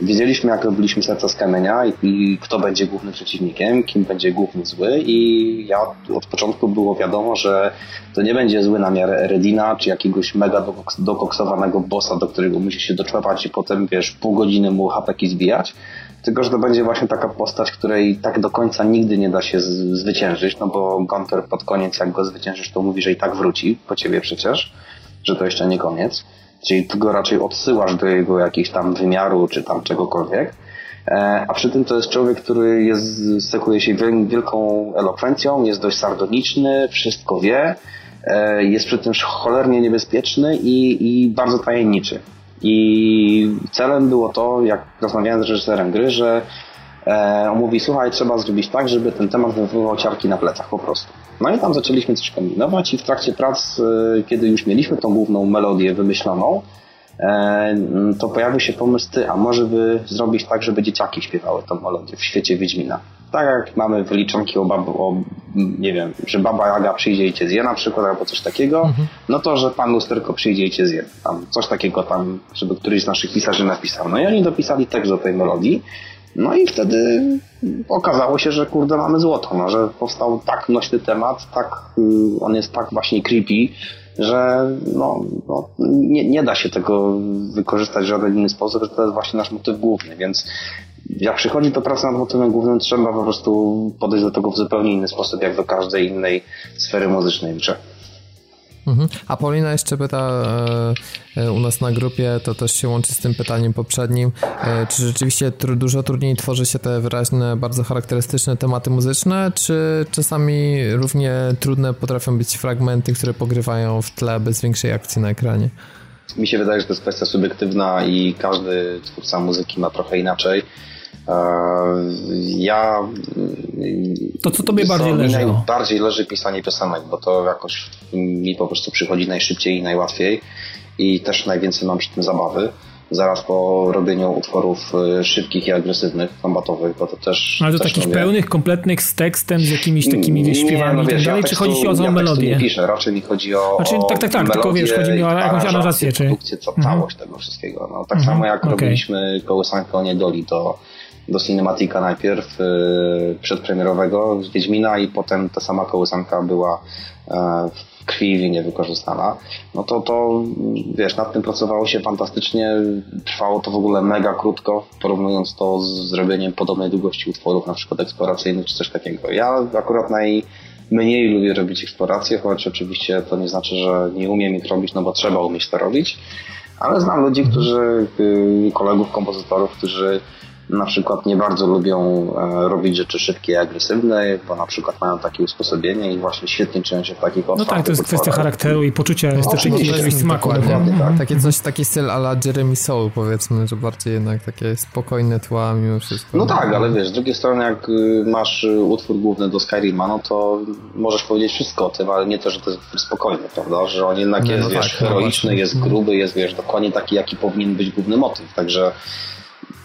Wiedzieliśmy, jak robiliśmy serca z kamienia i, i, kto będzie głównym przeciwnikiem, kim będzie główny zły i ja od, od, początku było wiadomo, że to nie będzie zły na miarę Redina, czy jakiegoś mega dokoksowanego bossa, do którego musi się doczłapać i potem, wiesz, pół godziny mu hapeki zbijać, tylko, że to będzie właśnie taka postać, której tak do końca nigdy nie da się zwyciężyć, no bo Gunter pod koniec, jak go zwyciężysz, to mówi, że i tak wróci po ciebie przecież, że to jeszcze nie koniec. Czyli ty go raczej odsyłasz do jego jakichś tam wymiaru, czy tam czegokolwiek. E, a przy tym to jest człowiek, który jest, cechuje się wielką elokwencją, jest dość sardoniczny, wszystko wie, e, jest przy tym cholernie niebezpieczny i, i bardzo tajemniczy. I celem było to, jak rozmawiałem z reżyserem gry, że e, on mówi, słuchaj, trzeba zrobić tak, żeby ten temat wywoływał ciarki na plecach po prostu. No i tam zaczęliśmy coś kombinować i w trakcie prac, e, kiedy już mieliśmy tą główną melodię wymyśloną, e, to pojawił się pomysł, ty, a może by zrobić tak, żeby dzieciaki śpiewały tą melodię w świecie Wiedźmina. Tak jak mamy wyliczonki o, bab, o nie wiem, że Baba Jaga przyjdzie i cię zje na przykład, albo coś takiego, mhm. no to, że Pan Lusterko przyjdzie i cię zje. Tam coś takiego tam, żeby któryś z naszych pisarzy napisał. No i oni dopisali tekst do tej melodii no i wtedy okazało się, że kurde mamy złoto, no, że powstał tak nośny temat, tak, y, on jest tak właśnie creepy, że no, no, nie, nie da się tego wykorzystać w żaden inny sposób, że to jest właśnie nasz motyw główny, więc jak przychodzi do pracy nad motywem głównym, trzeba po prostu podejść do tego w zupełnie inny sposób, jak do każdej innej sfery muzycznej w grze. Mhm. A Paulina jeszcze pyta e, e, u nas na grupie, to też się łączy z tym pytaniem poprzednim, e, czy rzeczywiście tr dużo trudniej tworzy się te wyraźne, bardzo charakterystyczne tematy muzyczne, czy czasami równie trudne potrafią być fragmenty, które pogrywają w tle bez większej akcji na ekranie? Mi się wydaje, że to jest kwestia subiektywna i każdy twórca muzyki ma trochę inaczej. Ja. To co tobie bardziej leży? No? Bardziej leży pisanie piosenek, bo to jakoś mi po prostu przychodzi najszybciej i najłatwiej i też najwięcej mam przy tym zabawy zaraz po robieniu utworów y, szybkich i agresywnych, kombatowych, bo to też... Ale to też takich pełnych, kompletnych z tekstem, z jakimiś takimi wiesz, śpiewami no, wiesz, i tak dalej, ja czy chodzi ci o ja melodię? nie piszę, raczej mi chodzi o znaczy, tak, tak, tak, tylko wiesz, chodzi mi o jakąś aranżację, czy... Produkcję, co, mhm. całość tego wszystkiego. No, tak samo jak okay. robiliśmy kołysankę o niedoli do do Cinematica najpierw yy, przedpremierowego Wiedźmina i potem ta sama kołysanka była yy, w krwi nie wykorzystana, no to to, wiesz, nad tym pracowało się fantastycznie, trwało to w ogóle mega krótko, porównując to z zrobieniem podobnej długości utworów, na przykład eksploracyjnych czy coś takiego. Ja akurat najmniej lubię robić eksploracje, choć oczywiście to nie znaczy, że nie umiem ich robić, no bo trzeba umieć to robić, ale znam ludzi, którzy, yy, kolegów, kompozytorów, którzy na przykład nie bardzo lubią e, robić rzeczy szybkie i agresywne, bo na przykład mają takie usposobienie i właśnie świetnie czują się w takich No tak, to jest kwestia charakteru i poczucia No, estetyki oczywiście, i smaku. dokładnie. tak. Takie coś, taki styl ala Jeremy Soul powiedzmy, że bardziej jednak takie spokojne tła mimo wszystko. No tak, ale wiesz, z drugiej strony jak y, masz y, utwór główny do Skyrima, no to możesz powiedzieć wszystko o tym, ale nie to, że to jest utwór spokojny, prawda? Że on jednak Nie, jest, no wiesz, tak, no heroiczny, jest gruby, jest, wiesz, dokładnie taki, jaki powinien być główny motyw, także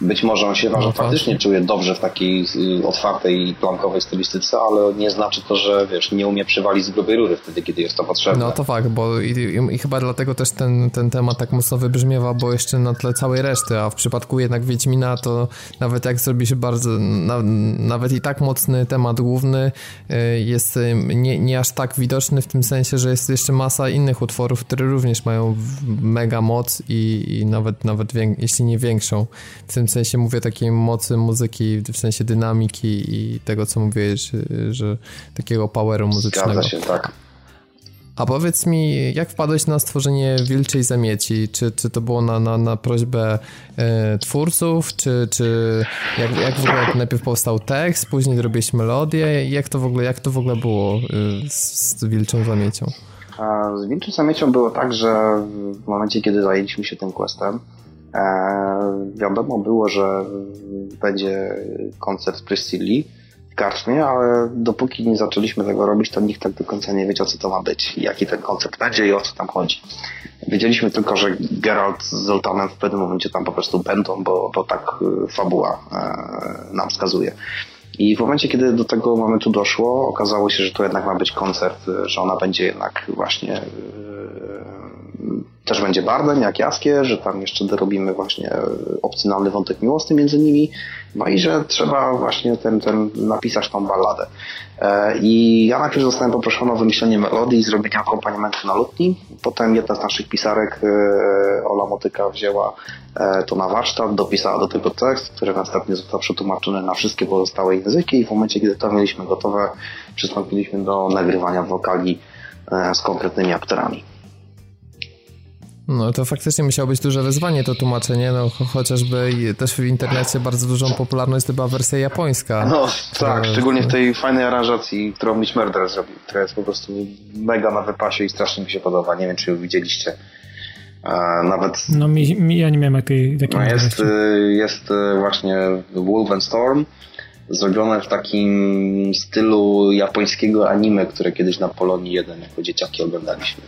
być może on się No tak. faktycznie czuje dobrze w takiej y, otwartej i plankowej stylistyce, ale nie znaczy to, że wiesz, nie umie przywalić z grubej rury wtedy, kiedy jest to potrzebne. No to fakt, bo i, i, i chyba dlatego też ten, ten temat tak mocno wybrzmiewa, bo jeszcze na tle całej reszty, a w przypadku jednak Wiedźmina to nawet jak zrobi się bardzo, na, nawet i tak mocny temat główny y, jest y, nie, nie aż tak widoczny w tym sensie, że jest jeszcze masa innych utworów, które również mają mega moc i, i nawet, nawet jeśli nie większą. W tym sensie mówię takiej mocy muzyki, w sensie dynamiki i tego, co mówiłeś, y, że takiego poweru muzycznego. Zgadza się, tak. A powiedz mi, jak wpadłeś na stworzenie Wilczej Zamieci? Czy, czy to było na, na, na prośbę e, twórców, czy, czy jak, jak w ogóle najpierw powstał tekst, później zrobiłeś melodię? Jak to w ogóle, jak to w ogóle było y, z, z Wilczą Zamiecią? Z Wilczą Zamiecią było tak, że w momencie, kiedy zajęliśmy się tym questem, wiadomo było, że będzie koncert Priscilli w karczmie, ale dopóki nie zaczęliśmy tego robić, to nikt tak do końca nie wiedział, co to ma być, jaki ten koncert będzie i o co tam chodzi. Wiedzieliśmy tylko, że Geralt z Zoltanem w pewnym momencie tam po prostu będą, bo, bo tak e, fabuła e, nam wskazuje. I w momencie, kiedy do tego momentu doszło, okazało się, że to jednak ma być koncert, że ona będzie jednak właśnie też będzie bardem, jak Jaskie, że tam jeszcze dorobimy właśnie y, opcjonalny wątek miłosny między nimi, no i że trzeba właśnie ten, ten napisać tą balladę. E, I ja najpierw zostałem poproszony o wymyślenie melodii i zrobienie akompaniamentu na lutni. Potem jedna z naszych pisarek, e, Ola Motyka, wzięła e, to na warsztat, dopisała do tego tekst, który następnie został przetłumaczony na wszystkie pozostałe języki i w momencie, kiedy to mieliśmy gotowe, przystąpiliśmy do nagrywania wokali e, z konkretnymi aktorami. No to faktycznie musiało być duże wyzwanie to tłumaczenie, no cho- chociażby też w internecie bardzo dużą popularność zdobyła wersja japońska. No tak, To- szczególnie w tej fajnej aranżacji, którą Mitch Murder zrobił, która jest po prostu mega na wypasie i strasznie mi się podoba. Nie wiem, czy ją widzieliście. E, Nawet No mi, mi, ja nie miałem takiej, takiej No jest, y, jest y, właśnie Wolf and Storm zrobione w takim stylu japońskiego anime, które kiedyś na Polonii 1 jako dzieciaki oglądaliśmy.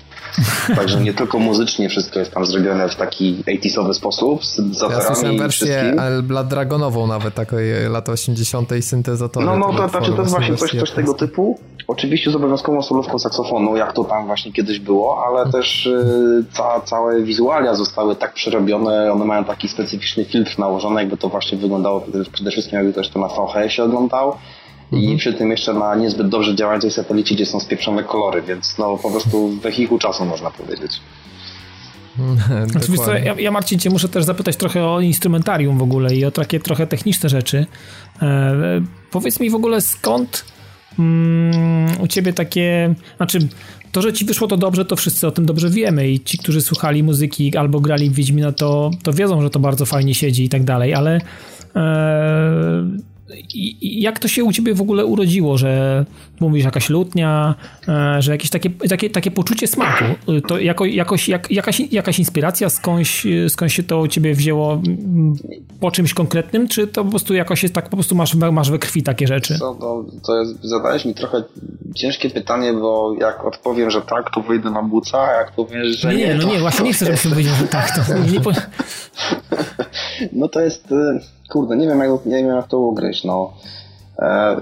Także nie tylko muzycznie wszystko jest tam zrobione w taki 80 sposób, z Ja syntezatorami wersję Blood Dragonową nawet, takiej lata 80 syntezatory. No, no tego to, znaczy to jest właśnie coś, coś tego typu. Oczywiście z obowiązkową solówką saksofonu, jak to tam właśnie kiedyś było, ale też y, ca, całe wizualia zostały tak przerobione, one mają taki specyficzny filtr nałożony, jakby to właśnie wyglądało przede- wszystkim jakby ktoś to na VHS-ie oglądał. I przy tym jeszcze na niezbyt dobrze działającej satelicie, gdzie są spieprzone kolory, więc no po prostu wehikuł czasu można powiedzieć. (laughs) Znaczy, ja, ja Marcin cię muszę też zapytać trochę o instrumentarium w ogóle i o takie trochę techniczne rzeczy. E, powiedz mi w ogóle skąd mm, u ciebie takie, znaczy to, że ci wyszło to dobrze, to wszyscy o tym dobrze wiemy i ci, którzy słuchali muzyki albo grali w Wiedźmina, to, to wiedzą, że to bardzo fajnie siedzi i tak dalej, ale e, i, i jak to się u ciebie w ogóle urodziło, że mówisz jakaś lutnia, e, że jakieś takie, takie, takie poczucie smaku, to jako, jakoś, jak, jakaś, jakaś inspiracja skądś, skądś się to u ciebie wzięło po czymś konkretnym, czy to po prostu jakoś jest tak, po prostu masz, masz we krwi takie rzeczy? Co, no, to jest, zadałeś mi trochę ciężkie pytanie, bo jak odpowiem, że tak, to wyjdę na buca, a jak powiesz, że Nie, nie, nie, no to, nie, właśnie nie chcę, żebyśmy powiedzieli, że tak, to. (laughs) No to jest, y, kurde, nie wiem jak, nie wiem jak to ugryźć, no. E,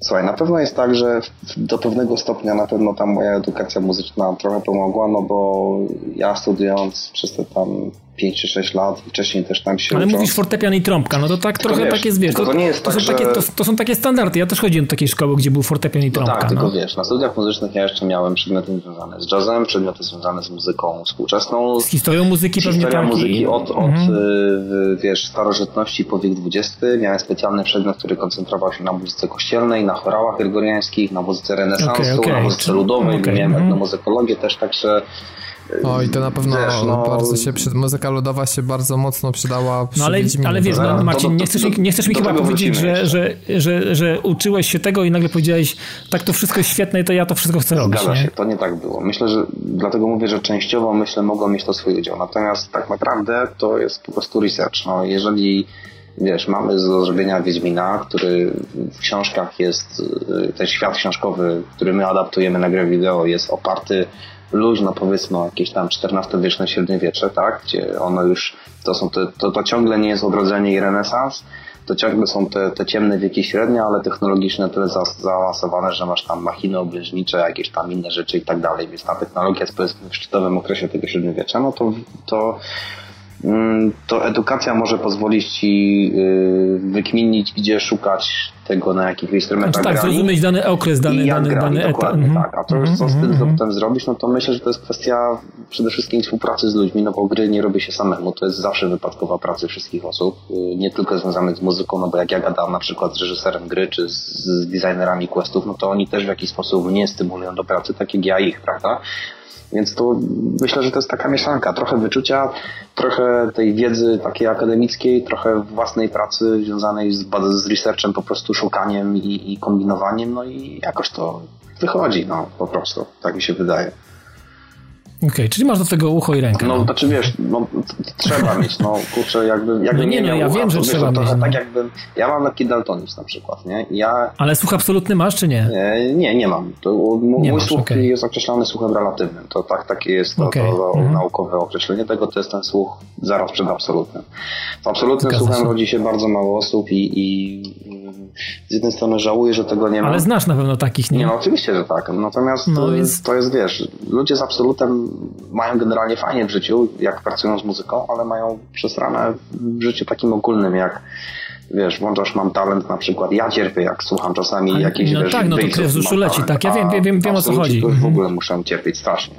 słuchaj, na pewno jest tak, że do pewnego stopnia na pewno ta moja edukacja muzyczna trochę pomogła, no bo ja studiując przez te tam 5 czy 6 lat, wcześniej też tam się Ale ucząc, mówisz fortepian i trąbka, no to tak Tylko trochę wiesz, tak jest, wiesz, tylko to, to nie jest to, tak, są takie, że- to, to są takie standardy. Ja też chodziłem do takiej szkoły, gdzie był fortepian i No trąbka. tak, tylko no. wiesz, na studiach muzycznych ja jeszcze miałem przedmioty związane z jazzem, przedmioty związane z muzyką współczesną, Z historią muzyki pewnie Historia tak. muzyki i- od, od Mhm. y, wiesz, starożytności po wiek XX. Miałem specjalny przedmiot, który koncentrował się na muzyce kościelnej, na chorałach gregoriańskich, na muzyce renesansu, Okej, okej. na muzyce ludowej. Okej, Miałem mhm. etnomuzykologię też, także O i to na pewno wiesz, no, bardzo się, muzyka ludowa się bardzo mocno przydała przy No ale, ale wiesz, no, Marcin, nie chcesz, mi, nie chcesz mi chyba powiedzieć, że, że, że, że uczyłeś się tego i nagle powiedziałeś, tak to wszystko jest świetne i to ja to wszystko chcę robić. Zgadza się, to nie tak było. Myślę, że dlatego mówię, że częściowo myślę mogło mieć to swój udział. Natomiast tak naprawdę to jest po prostu research. No, jeżeli wiesz, mamy do zrobienia Wiedźmina, który w książkach jest, y, ten świat książkowy, który my adaptujemy na grę wideo jest oparty luźno powiedzmy jakieś tam XIV-wieczne średniowiecze, tak? Gdzie ono już, to są te, to, to ciągle nie jest odrodzenie i renesans, to ciągle są te, te ciemne wieki średnie, ale technologiczne tyle za, zaawansowane, że masz tam machiny obleżnicze, jakieś tam inne rzeczy i tak dalej, więc ta technologia jest powiedzmy w szczytowym okresie tego średniowiecza, no to, to Mm, to edukacja może pozwolić ci y, wykminić, gdzie szukać tego, na jakich instrumentach znaczy, Tak, zrozumieć dany okres, dany, dany, grali, dany etap. Mhm. Tak, a to już co z tym mm potem zrobić, no to myślę, że to jest kwestia przede wszystkim współpracy z ludźmi, no bo gry nie robi się samemu, to jest zawsze wypadkowa pracy wszystkich osób, y, nie tylko związanych z muzyką, no bo jak ja gadam na przykład z reżyserem gry, czy z, z designerami questów, no to oni też w jakiś sposób mnie stymulują do pracy, tak jak ja ich, prawda? Więc to myślę, że to jest taka mieszanka. Trochę wyczucia, trochę tej wiedzy takiej akademickiej, trochę własnej pracy związanej z, z researchem, po prostu szukaniem i, i kombinowaniem, no i jakoś to wychodzi, no po prostu, tak mi się wydaje. Okej, okay, czyli masz do tego ucho i rękę. No, no. znaczy wiesz, no, trzeba mieć, no kurczę, jakby, jakby no nie, nie no ja ucha, wiem, że wiesz, trzeba mieć. No. tak jakbym, ja mam lekki daltonizm na przykład, nie? Ja, Ale słuch absolutny masz, czy nie? Nie, nie mam. To, mój nie mój słuch okay. jest określony słuchem relatywnym. To tak, takie jest to, okay. to, to mhm. naukowe określenie tego, to jest ten słuch zaraz przed absolutnym. W absolutnym Zgadza słuchem się. rodzi się bardzo mało osób i, i z jednej strony żałuję, że tego nie ma. Ale znasz na pewno takich, nie? Nie, no oczywiście, że tak. Natomiast no, więc... to jest, wiesz, ludzie z absolutem mają generalnie fajnie w życiu, jak pracują z muzyką, ale mają przesrane w życiu takim ogólnym, jak wiesz, włączasz mam talent na przykład, ja cierpię jak słucham czasami jakichś No wiesz, tak, no to krew z uszu leci, tak, ja wiem, wiem, wiem, wiem o co chodzi. W ogóle muszę cierpieć strasznie,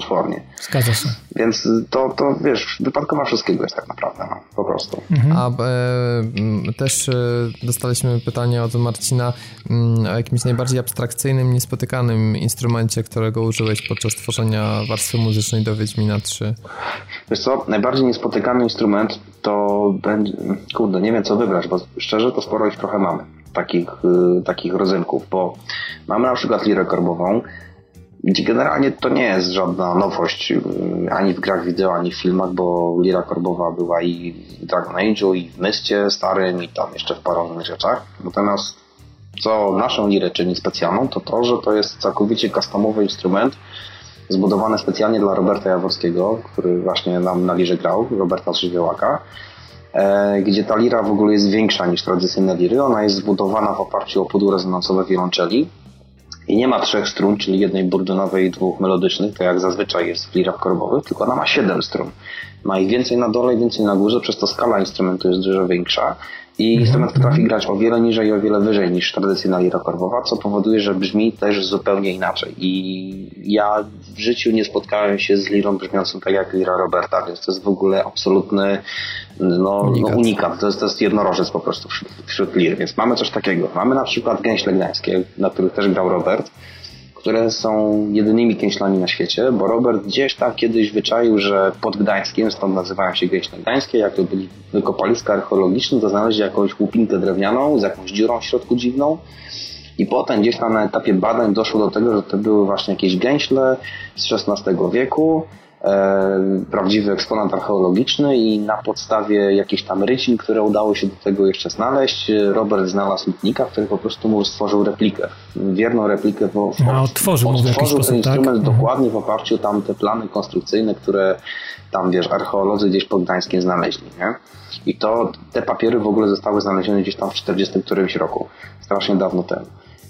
potwornie. Zgadza się. Więc to, to wiesz, wypadkowa wszystkiego jest tak naprawdę, no, po prostu. Mhm. A e, też e, dostaliśmy pytanie od Marcina m, o jakimś najbardziej abstrakcyjnym, niespotykanym instrumencie, którego użyłeś podczas tworzenia warstwy muzycznej do Wiedźmina 3. Wiesz co, najbardziej niespotykany instrument to będzie, kurde, nie wiem co wybrać, bo szczerze to sporo ich trochę mamy, takich, y, takich rodzynków, bo mamy na przykład lirę korbową, generalnie to nie jest żadna nowość y, ani w grach wideo, ani w filmach, bo Lira Korbowa była i w Dragon Age'u, i w Mystie starym, i tam jeszcze w paru innych rzeczach. Natomiast co naszą Lirę czyni specjalną, to to, że to jest całkowicie customowy instrument, zbudowany specjalnie dla Roberta Jaworskiego, który właśnie nam na Lirze grał, Roberta Żywiołaka, e, gdzie ta lira w ogóle jest większa niż tradycyjne liry. Ona jest zbudowana w oparciu o pudło rezonansowe wiolonczeli, i nie ma trzech strun, czyli jednej burdynowej i dwóch melodycznych, tak jak zazwyczaj jest w lirach korbowych, tylko ona ma siedem strun. Ma ich więcej na dole i więcej na górze, przez to skala instrumentu jest dużo większa i mhm. instrument potrafi grać o wiele niżej i o wiele wyżej niż tradycyjna lira korbowa, co powoduje, że brzmi też zupełnie inaczej. I ja w życiu nie spotkałem się z lirą brzmiącą tak jak lira Roberta, więc to jest w ogóle absolutny no, unikat. No, unikat. To, jest, to jest jednorożec po prostu wśród, wśród lir. Więc mamy coś takiego. Mamy na przykład gęśle gdańskie, na których też grał Robert które są jedynymi gęślami na świecie, bo Robert gdzieś tam kiedyś wyczaił, że pod Gdańskiem, stąd nazywają się gęśle gdańskie, jak to byli wykopaliska archeologiczne, to znaleźli jakąś łupinkę drewnianą z jakąś dziurą w środku dziwną. I potem gdzieś tam na etapie badań doszło do tego, że to były właśnie jakieś gęśle z XVI wieku, prawdziwy eksponat archeologiczny i na podstawie jakichś tam rycin, które udało się do tego jeszcze znaleźć, Robert znalazł lutnika, który po prostu mu stworzył replikę. Wierną replikę. W, no, odtworzył, odtworzył ten instrument tak? Mhm. dokładnie w oparciu tam te plany konstrukcyjne, które tam, wiesz, archeolodzy gdzieś pod Gdańskiem znaleźli, nie? I to, te papiery w ogóle zostały znalezione gdzieś tam w 40 którymś roku. Strasznie dawno temu.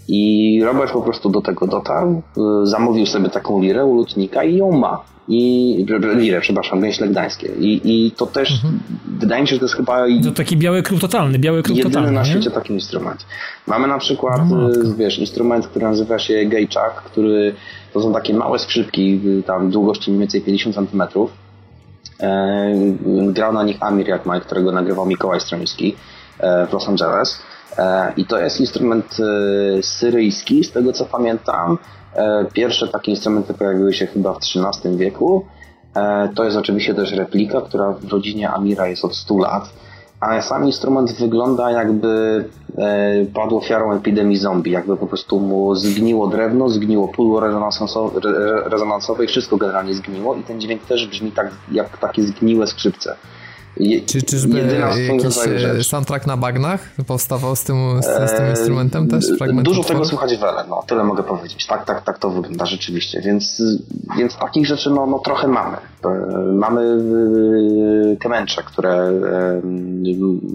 I Robert po prostu do tego dotarł, y, zamówił sobie taką lirę u lutnika i ją ma i lirę, przepraszam, gęśle gdańskie. I, i to też mhm. wydaje mi się, że to jest chyba to taki biały kruk totalny, biały kruk jedyny totalny, na świecie taki instrument. Mamy na przykład, no, wiesz, instrument, który nazywa się gejczak, który to są takie małe skrzypki, tam długości mniej więcej 50 cm. E, grał na nich Amir Jakmaj, którego nagrywał Mikołaj Stromiński e, w Los Angeles. E, I to jest instrument e, syryjski, z tego co pamiętam, Pierwsze takie instrumenty pojawiły się chyba w XIII wieku. To jest oczywiście też replika, która w rodzinie Amira jest od 100 lat a sam instrument wygląda jakby e, padł ofiarą epidemii zombie, jakby po prostu mu zgniło drewno, zgniło pudło rezonansowe i wszystko generalnie zgniło i ten dźwięk też brzmi tak jak takie zgniłe skrzypce. Je, Czy czyżby jakiś e, soundtrack na bagnach powstawał z tym, z, z tym instrumentem też? Dużo tego słychać wele, no tyle mogę powiedzieć. Tak, tak, tak to wygląda rzeczywiście, więc, więc takich rzeczy no, no trochę mamy. E, mamy e, kemencze, które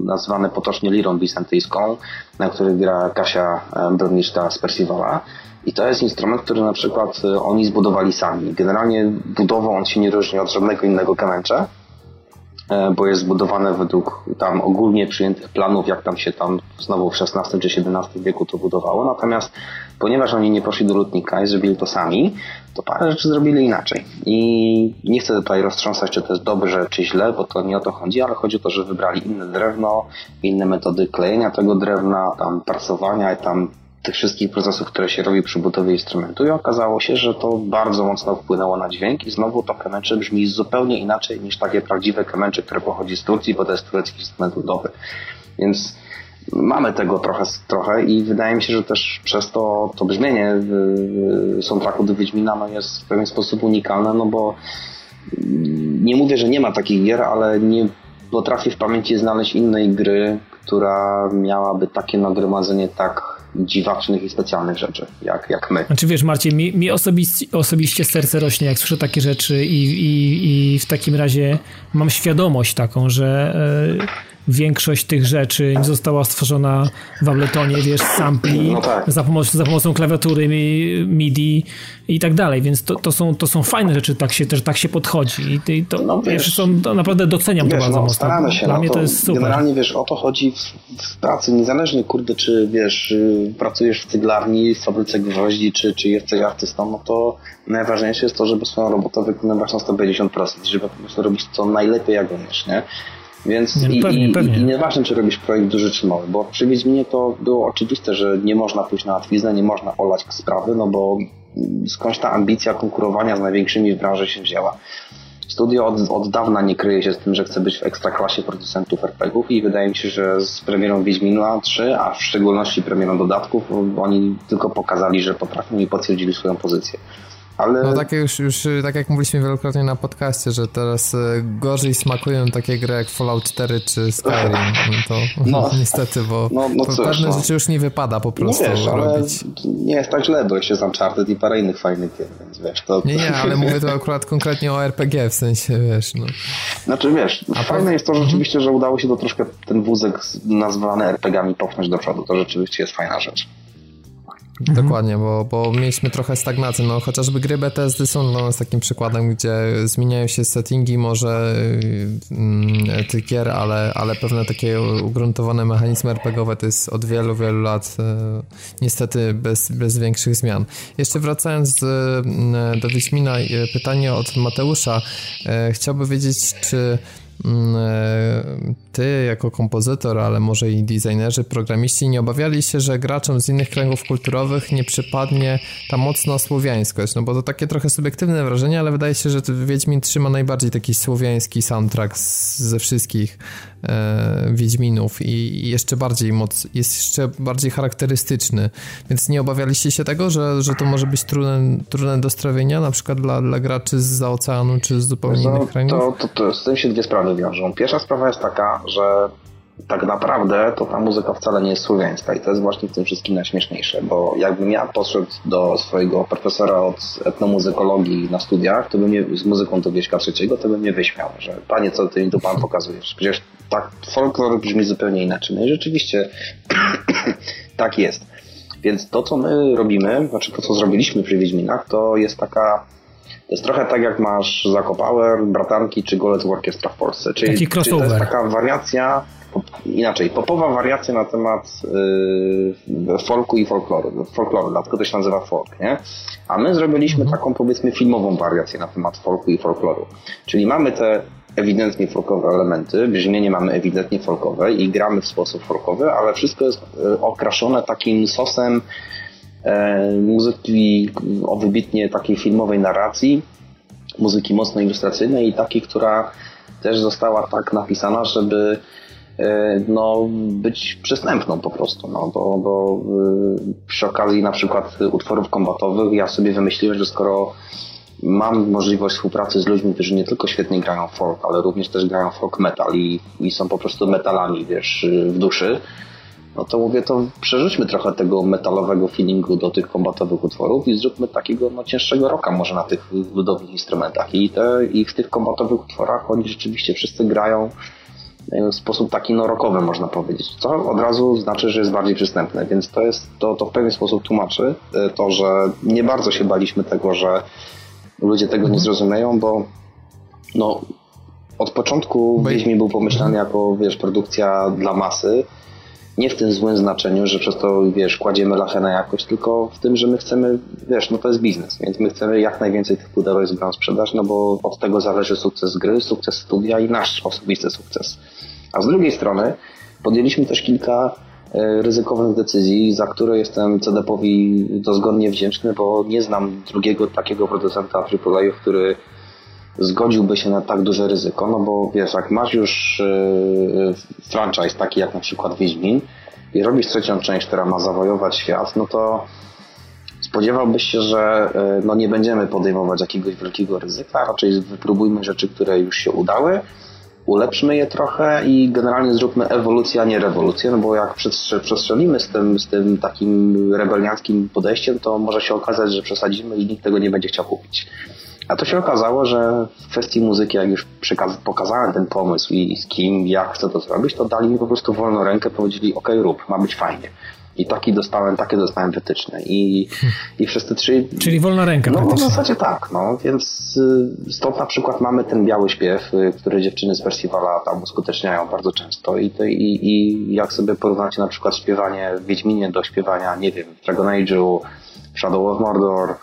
nazywane potocznie lirą bisantyjską, na których gra Kasia Broniszka z Percivala. I to jest instrument, który na przykład oni zbudowali sami. Generalnie budową on się nie różni od żadnego innego kemencze E, bo jest zbudowane według tam ogólnie przyjętych planów, jak tam się tam znowu w XVI czy XVII wieku to budowało. Natomiast ponieważ oni nie poszli do lutnika i zrobili to sami, to parę rzeczy zrobili inaczej. I nie chcę tutaj roztrząsać, czy to jest dobrze, czy źle, bo to nie o to chodzi, ale chodzi o to, że wybrali inne drewno, inne metody klejenia tego drewna, tam pracowania i tam tych wszystkich procesów, które się robi przy budowie instrumentu i okazało się, że to bardzo mocno wpłynęło na dźwięk i znowu to kemencze brzmi zupełnie inaczej niż takie prawdziwe kemencze, które pochodzi z Turcji, bo to jest turecki instrument ludowy. Więc mamy tego trochę, trochę i wydaje mi się, że też przez to to brzmienie soundtracku do Wiedźmina no jest w pewien sposób unikalne, no bo nie mówię, że nie ma takich gier, ale nie potrafię w pamięci znaleźć innej gry, która miałaby takie nagromadzenie tak dziwacznych i specjalnych rzeczy, jak, jak my. Znaczy wiesz Marcin, mi, mi osobiście, osobiście serce rośnie, jak słyszę takie rzeczy i, i, i w takim razie mam świadomość taką, że e, większość tych rzeczy została stworzona w Abletonie, wiesz, sampli, no tak. za, pomocą, za pomocą klawiatury MIDI i tak dalej, więc to, to, są, to są fajne rzeczy, tak się, też tak się podchodzi i to, no, wiesz, są, to naprawdę doceniam wiesz, to bardzo no, mocno. Staramy się, Dla no, mnie to, to jest super. Generalnie, wiesz, o to chodzi w, w, pracy, niezależnie, kurde, czy, wiesz, y, pracujesz w cyglarni, w fabryce gwoździ, czy, czy jesteś artystą, no to najważniejsze jest to, żeby swoją robotę wykonywać na 150%, żeby po prostu robić to najlepiej, jak umiesz, nie? Więc nie, i, pewnie, i, pewnie. i nieważne, czy robisz projekt duży czy mały, bo przy Wiedźminie to było oczywiste, że nie można pójść na łatwiznę, nie można olać sprawy, no bo skądś ta ambicja konkurowania z największymi w branży się wzięła. Studio od, od dawna nie kryje się z tym, że chce być w ekstraklasie producentów RPGów i wydaje mi się, że z premierą Wiedźmina 3, a w szczególności premierą dodatków, oni tylko pokazali, że potrafią i potwierdzili swoją pozycję. Ale... No tak już, już tak jak mówiliśmy wielokrotnie na podcaście, że teraz e, gorzej smakują takie gry jak Fallout 4 czy Skyrim. No to (laughs) no, niestety, bo no, no cóż, pewne no. rzeczy już nie wypada po prostu wiesz, robić. Nie jest tak źle, bo jeszcze jest Uncharted i parę innych fajnych gier, więc wiesz, to... Nie, nie, ale mówię to akurat konkretnie o RPG, w sensie, wiesz, no. Znaczy, wiesz, A fajne jest to rzeczywiście, że udało się to troszkę ten wózek nazwany RPGami popchnąć do przodu. To rzeczywiście jest fajna rzecz. Mhm. Dokładnie, bo, bo mieliśmy trochę stagnacji. No, chociażby gry BTSD są dla nas takim przykładem, gdzie zmieniają się settingi może mm, tych gier, ale, ale pewne takie ugruntowane mechanizmy RPGowe to jest od wielu, wielu lat e, niestety bez, bez większych zmian. Jeszcze wracając do, do Wiedźmina, e, pytanie od Mateusza. E, chciałby wiedzieć, czy e, ty jako kompozytor, ale może i designerzy, programiści nie obawiali się, że graczom z innych kręgów kulturowych nie przypadnie ta mocna słowiańskość, no bo to takie trochę subiektywne wrażenie, ale wydaje się, że Wiedźmin trzyma najbardziej taki słowiański soundtrack ze wszystkich e, Wiedźminów i jeszcze bardziej moc, jest jeszcze bardziej charakterystyczny, więc nie obawialiście się tego, że, że to może być trudne, trudne do strawienia, na przykład dla, dla graczy z oceanu, czy z zupełnie no, innych kręgów? To, to, to, z tym się dwie sprawy wiążą. Pierwsza sprawa jest taka, że tak naprawdę to ta muzyka wcale nie jest słowiańska i to jest właśnie w tym wszystkim najśmieszniejsze, bo jakbym ja poszedł do swojego profesora od etnomuzykologii na studiach, to by mnie z muzyką do Wieśka trzeciego, to by mnie wyśmiał, że panie, co ty mi tu pan pokazujesz? Przecież tak folklor brzmi zupełnie inaczej. No i rzeczywiście (clears throat) tak jest. Więc to, co my robimy, znaczy to, co zrobiliśmy przy Wiedźminach, to jest taka to jest trochę tak jak masz Zakopower, Bratanki czy Golec Orkiestra w Polsce. Czyli, Taki czyli to jest taka wariacja, inaczej, popowa wariacja na temat yy, folku i folkloru. Folkloru, dlatego to się nazywa folk, nie? A my zrobiliśmy mhm. taką powiedzmy filmową wariację na temat folku i folkloru. Czyli mamy te ewidentnie folkowe elementy, brzmienie mamy ewidentnie folkowe i gramy w sposób folkowy, ale wszystko jest yy, okraszone takim sosem e, muzyki o wybitnie takiej filmowej narracji, muzyki mocno ilustracyjnej i takiej, która też została tak napisana, żeby e, no, być przystępną po prostu, no, bo, bo e, przy okazji na przykład utworów kombatowych ja sobie wymyśliłem, że skoro mam możliwość współpracy z ludźmi, którzy nie tylko świetnie grają folk, ale również też grają folk metal i, i są po prostu metalami, wiesz, w duszy, no to mówię, to przerzućmy trochę tego metalowego feelingu do tych kombatowych utworów i zróbmy takiego no, cięższego rocka może na tych ludowych instrumentach. I, te, I w tych kombatowych utworach oni rzeczywiście wszyscy grają w sposób taki no rockowy można powiedzieć, co od razu znaczy, że jest bardziej przystępne, więc to jest, to, to w pewien sposób tłumaczy e, to, że nie bardzo się baliśmy tego, że ludzie tego nie zrozumieją, bo no od początku Wiedźmin był pomyślany jako, wiesz, produkcja dla masy, nie w tym złym znaczeniu, że przez to, wiesz, kładziemy lachę na jakość, tylko w tym, że my chcemy, wiesz, no to jest biznes, więc my chcemy jak najwięcej tych pudełek z grą sprzedać, no bo od tego zależy sukces gry, sukces studia i nasz osobisty sukces. A z drugiej strony podjęliśmy też kilka ryzykownych decyzji, za które jestem CDP-owi dozgodnie wdzięczny, bo nie znam drugiego takiego producenta AAA, który zgodziłby się na tak duże ryzyko, no bo wiesz, jak masz już yy, franchise taki jak na przykład Wiedźmin i robisz trzecią część, która ma zawojować świat, no to spodziewałbyś się, że yy, no nie będziemy podejmować jakiegoś wielkiego ryzyka, raczej wypróbujmy rzeczy, które już się udały, ulepszmy je trochę i generalnie zróbmy ewolucję, a nie rewolucję, no bo jak przestrzelimy z tym, z tym takim rebelianckim podejściem, to może się okazać, że przesadzimy i nikt tego nie będzie chciał kupić. A to się okazało, że w kwestii muzyki, jak już pokazałem ten pomysł i z kim, jak chcę to zrobić, to dali mi po prostu wolną rękę, powiedzieli, ok, rób, ma być fajnie. I taki dostałem, takie dostałem wytyczne. I, i wszyscy trzy... Czyli wolna ręka No w zasadzie tak, no. Więc y, stąd na przykład mamy ten biały śpiew, y, który dziewczyny z Percivala tam uskuteczniają bardzo często. I, to, i, i jak sobie porównacie na przykład śpiewanie w Wiedźminie do śpiewania, nie wiem, w Dragon Age'u, Shadow of Mordor,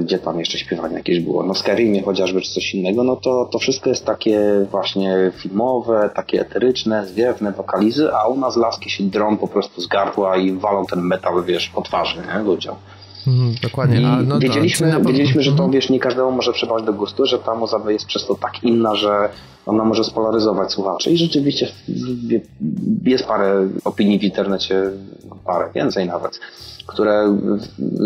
gdzie tam jeszcze śpiewanie jakieś było, no Skyrimie chociażby, czy coś innego, no to, to wszystko jest takie właśnie filmowe, takie eteryczne, zwiewne wokalizy, a u nas laski się drą po prostu z gardła i walą ten metal, wiesz, po twarzy, nie, ludziom. Mhm, dokładnie. I no wiedzieliśmy, to, wiedzieliśmy, że to, mhm. wiesz, nie każdemu może przypaść do gustu, że ta muza jest przez to tak inna, że ona może spolaryzować słuchaczy i rzeczywiście jest parę opinii w internecie, parę, więcej nawet, które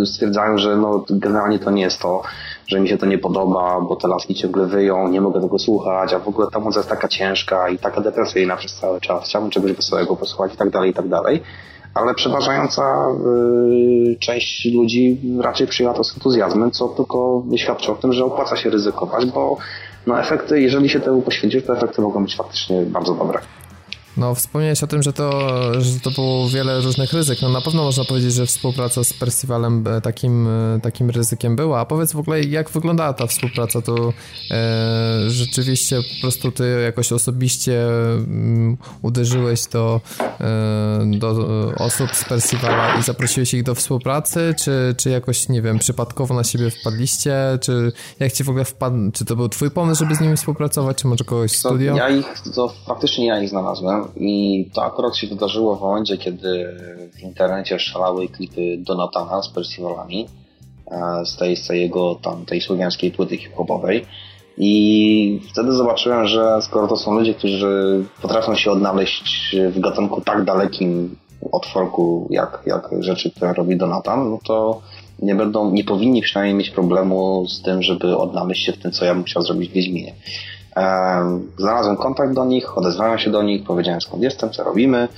stwierdzają, że no, generalnie to nie jest to, że mi się to nie podoba, bo te laski ciągle wyją, nie mogę tego słuchać, a w ogóle ta muza jest taka ciężka i taka depresyjna przez cały czas, chciałbym czegoś wesołego posłuchać i tak dalej, i tak dalej. Ale przeważająca y, część ludzi raczej przyjęła to z entuzjazmem, co tylko świadczy o tym, że opłaca się ryzykować, bo no efekty, jeżeli się temu poświęcisz, to efekty mogą być faktycznie bardzo dobre. No, wspomniałeś o tym, że to, że to było wiele różnych ryzyk. No, na pewno można powiedzieć, że współpraca z Percivalem e, takim, e, takim ryzykiem była. A powiedz w ogóle, jak wyglądała ta współpraca? To e, rzeczywiście po prostu ty jakoś osobiście um, uderzyłeś do, e, do osób z Percivala i zaprosiłeś ich do współpracy? Czy, czy jakoś, nie wiem, przypadkowo na siebie wpadliście? Czy jak ci w ogóle wpadł? Czy to był twój pomysł, żeby z nimi współpracować? Czy może kogoś w studio? Ja ich, to faktycznie ja ich znalazłem i to akurat się wydarzyło w momencie, kiedy w internecie szalały klipy Donatana z Percivalami e, z tej, z tej jego tam, tej słowiańskiej płyty hip-hopowej. I wtedy zobaczyłem, że skoro to są ludzie, którzy potrafią się odnaleźć w gatunku tak dalekim od folku, jak, jak rzeczy, które robi Donatan, no to nie będą, nie powinni przynajmniej mieć problemu z tym, żeby odnaleźć się w tym, co ja bym chciał zrobić w Wiedźminie. Znalazłem kontakt do nich, odezwałem się do nich, powiedziałem skąd jestem, co robimy.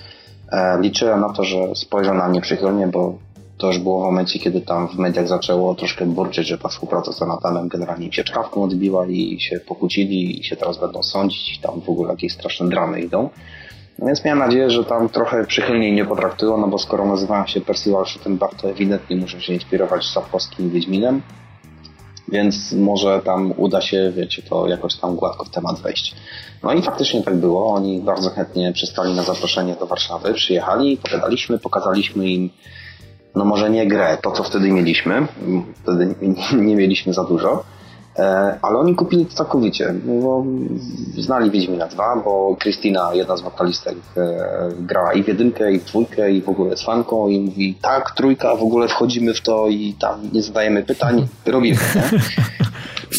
Liczyłem na to, że spojrzą na mnie przychylnie, bo to już było w momencie, kiedy tam w mediach zaczęło troszkę burczyć, że ta współpraca z Jonathanem generalnie im się czkawką odbiła i się pokłócili i się teraz będą sądzić i tam w ogóle jakieś straszne dramy idą. Więc miałem nadzieję, że tam trochę przychylniej nie potraktują, no bo skoro nazywałem się Percival Schuttenbach, to ewidentnie muszę się inspirować Sapkowskim Wiedźminem więc może tam uda się, wiecie, to jakoś tam gładko w temat wejść. No i faktycznie tak było. Oni bardzo chętnie przystali na zaproszenie do Warszawy, przyjechali, pogadaliśmy, pokazaliśmy im, no może nie grę, to co wtedy mieliśmy, wtedy nie mieliśmy za dużo, ale oni kupili to całkowicie, bo znali Wiedźmina 2, bo Krystyna, jedna z wokalistek, e, grała i w jedynkę, i w dwójkę, i w ogóle z fanką i mówi, tak, trójka, w ogóle wchodzimy w to i tam nie zadajemy pytań, robimy.